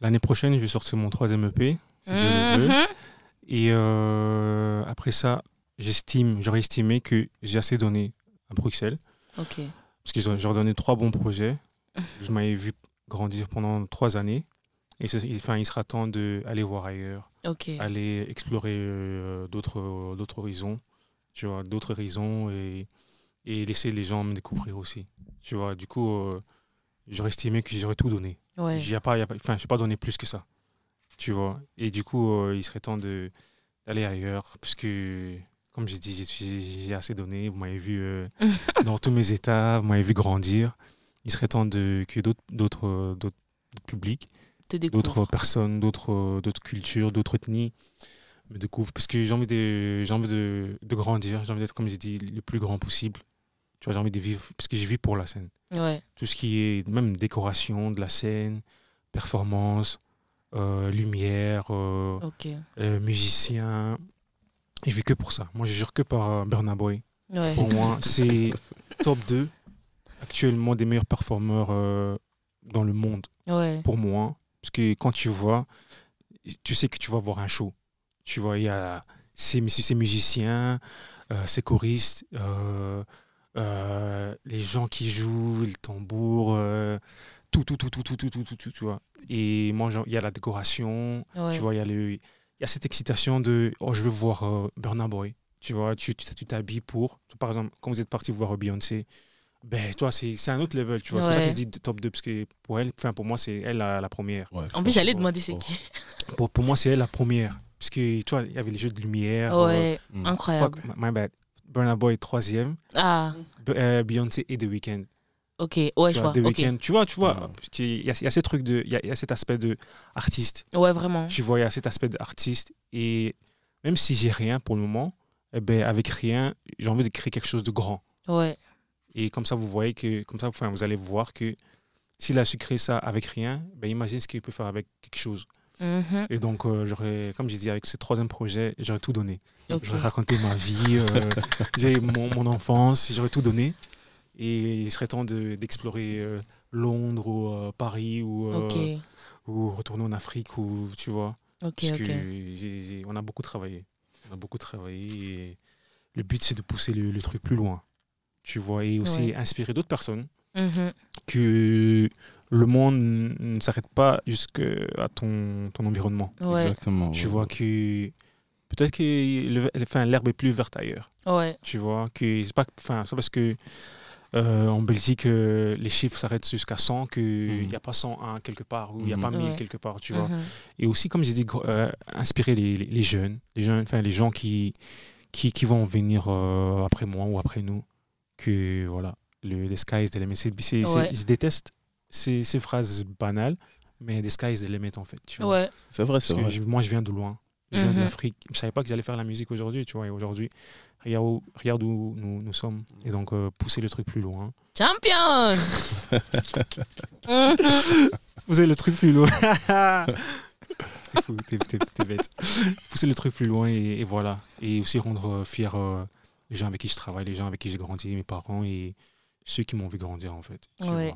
l'année prochaine, je vais sortir mon troisième EP, si le. Mhm. Et euh, après ça, j'estime, j'aurais estimé que j'ai assez donné à Bruxelles. Ok. Parce que j'aurais donné trois bons projets. Je m'avais vu grandir pendant trois années. Et c'est- enfin, il sera temps d'aller voir ailleurs, aller explorer euh, d'autres d'autres horizons, tu vois, d'autres horizons et, et laisser les gens me découvrir aussi. Tu vois, du coup, euh, j'aurais estimé que j'aurais tout donné. Ouais. J'y ai pas, enfin, je n'ai pas donné plus que ça. Tu vois. Et du coup, euh, il serait temps de- d'aller ailleurs. Parce que, comme j'ai dit, j'ai- j'ai j'ai assez donné. Vous m'avez vu euh, dans tous mes états, vous m'avez vu grandir. Il serait temps de, que d'autres d'autres d'autres publics, d'autres personnes, d'autres d'autres cultures, d'autres ethnies me découvrent. Parce que j'ai envie, de, j'ai envie de, de grandir. J'ai envie d'être, comme j'ai dit, le plus grand possible. Tu vois, j'ai envie de vivre. Parce que je vis pour la scène Ouais. tout ce qui est même décoration de la scène, performance, euh, lumière, euh, euh, musicien. Je vis que pour ça. Moi, je jure que par Burna Boy. Ouais. Pour moi, c'est top 2 actuellement des meilleurs performeurs dans le monde. Ouais. Pour moi, parce que quand tu vois, tu sais que tu vas voir un show. Tu vois, il y a ces, musiciens, ces choristes, euh, les gens qui jouent, le tambour, euh, tout, tout, tout, tout, tout, tout, tout, tout, tout, tu vois. Et moi, il y a la décoration, Ouais. tu vois, il y a le, il y a cette excitation de, oh, je veux voir euh, Burna Boy, tu vois, tu tu tu t'habilles pour, par exemple, quand vous êtes parti voir Beyoncé, ben, toi, c'est c'est un autre level, tu vois. C'est pour ça Ouais. que je dis top 2, parce que pour elle, enfin, pour moi, c'est elle la, la première. Ouais, En plus, j'allais demander c'est fort. qui. Pour, pour moi, c'est elle la première. Parce que, tu vois, il y avait les jeux de lumière. euh, Ouais, Mm. incroyable. fuck, my bad. Burna Boy, troisième. Ah, euh, Beyoncé et The Weeknd. ok. Ouais, je vois. The ok. Weeknd. Tu vois, tu vois, Ouais. parce qu'il y a, il y a ces trucs de, il y a, il y a cet aspect de artiste. Ouais, vraiment. Tu vois, il y a cet aspect d'artiste. Et même si j'ai rien pour le moment, eh ben, avec rien, j'ai envie de créer quelque chose de grand. Ouais. Et comme ça, vous voyez que, comme ça, enfin, vous allez voir que s'il a su créer ça avec rien, ben, imagine ce qu'il peut faire avec quelque chose. Mhm. Et donc, euh, j'aurais, comme j'ai dit, avec ce troisième projet, j'aurais tout donné. Ok. J'aurais raconté ma vie, euh, j'ai mon, mon enfance, j'aurais tout donné. Et il serait temps de- d'explorer euh, Londres ou euh, Paris ou, euh, ou retourner en Afrique ou tu vois. Parce que j'ai- j'ai- on a beaucoup travaillé. On a beaucoup travaillé et le but c'est de pousser le, le truc plus loin. Tu vois, et aussi Ouais. inspirer d'autres personnes Mhm. que le monde ne s'arrête pas jusqu'à ton, ton environnement. Ouais. Exactement. Tu ouais. vois que peut-être que enfin, l'herbe est plus verte ailleurs. Ouais. Tu vois que c'est pas, enfin, parce que euh, en Belgique euh, les chiffres s'arrêtent jusqu'à 100 qu'il Mhm. n'y a pas 101 quelque part ou il n'y a Mhm. pas 1000 Ouais. quelque part. Tu vois. Mhm. Et aussi, comme j'ai dit, euh, inspirer les, les- les jeunes, les jeunes, enfin les gens qui, qui, qui vont venir euh, après moi ou après nous, que voilà, le the sky is the limit. C'est- c'est- c'est- Ouais. Je déteste ces, ces phrases banales, mais the sky is the limit en fait. Tu vois. Ouais. C'est vrai, c'est vrai. je- moi, je viens de loin. Je viens de l'Afrique. Je savais pas que j'allais faire la musique aujourd'hui, tu vois. Et aujourd'hui, regarde où, regarde où nous, nous sommes. Et donc, euh, pousser le truc plus loin. Champion. Pousser le truc plus loin. t'es fou, t'es, bête. Pousser le truc plus loin et, et voilà. Et aussi rendre euh, fier euh, les gens avec qui je travaille, les gens avec qui j'ai grandi, mes parents et ceux qui m'ont vu grandir, en fait. Ouais.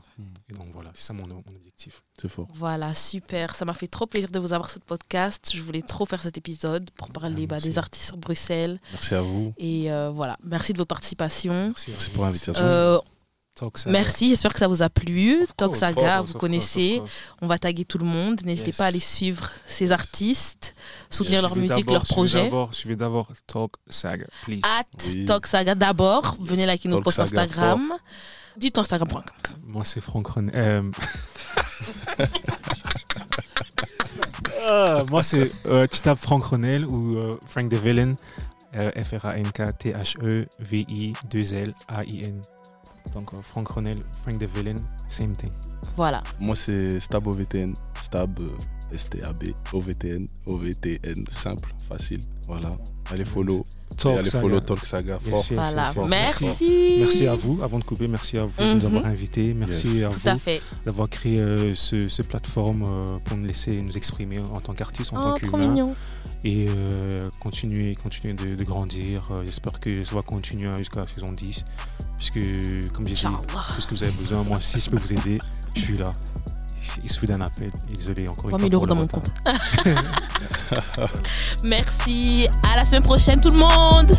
Et donc, voilà, c'est ça mon, mon objectif. C'est fort. Voilà, super. Ça m'a fait trop plaisir de vous avoir sur ce podcast. Je voulais trop faire cet épisode pour parler bah, merci. des artistes sur Bruxelles. Merci à vous. Et euh, voilà, merci de votre participation. Merci, pour l'invitation. Euh, Merci, j'espère que ça vous a plu. Talk Saga, vous connaissez. On va taguer tout le monde. N'hésitez Yes. pas à aller suivre ces artistes, soutenir leur musique, leurs projets. d'abord- Suivez d'abord Talk Saga, please. At Oui. Talk Saga d'abord. Venez liker notre Talk post Saga Instagram. Dites Instagram.com. Moi, c'est Franck René. euh, ah, moi, c'est. euh, tu tapes Franck Ronel ou euh, Frank the Villain. euh, F-R-A-N-K-T-H-E-V-I-2-L-A-I-N. Donc, euh, Franck Ronel, Frank the Villain, same thing. Voilà. Moi, c'est Stab OVTN. Stab, euh, S-T-A-B, OVTN, OVTN. Simple, facile. Voilà. Allez follow. Talk allez Saga. follow Talk Saga. Yes, Fort. yes, Voilà. yes. Merci. Merci à vous, avant de couper, merci à vous de Mhm. nous avoir invités. Merci Yes. à Tout vous d'avoir créé euh, ce, ce plateforme euh, pour nous laisser nous exprimer en tant qu'artiste, en Oh, tant qu'humain. et euh, continuer, continuer de, de grandir. Euh, J'espère que ça va continuer jusqu'à la saison 10. Puisque, comme j'ai dit, Inch'Allah. puisque vous avez besoin, moi, si je peux vous aider, je suis là il se fout d'un appel. Désolé, encore 3000 euros dans mon compte. Merci. À la semaine prochaine, tout le monde.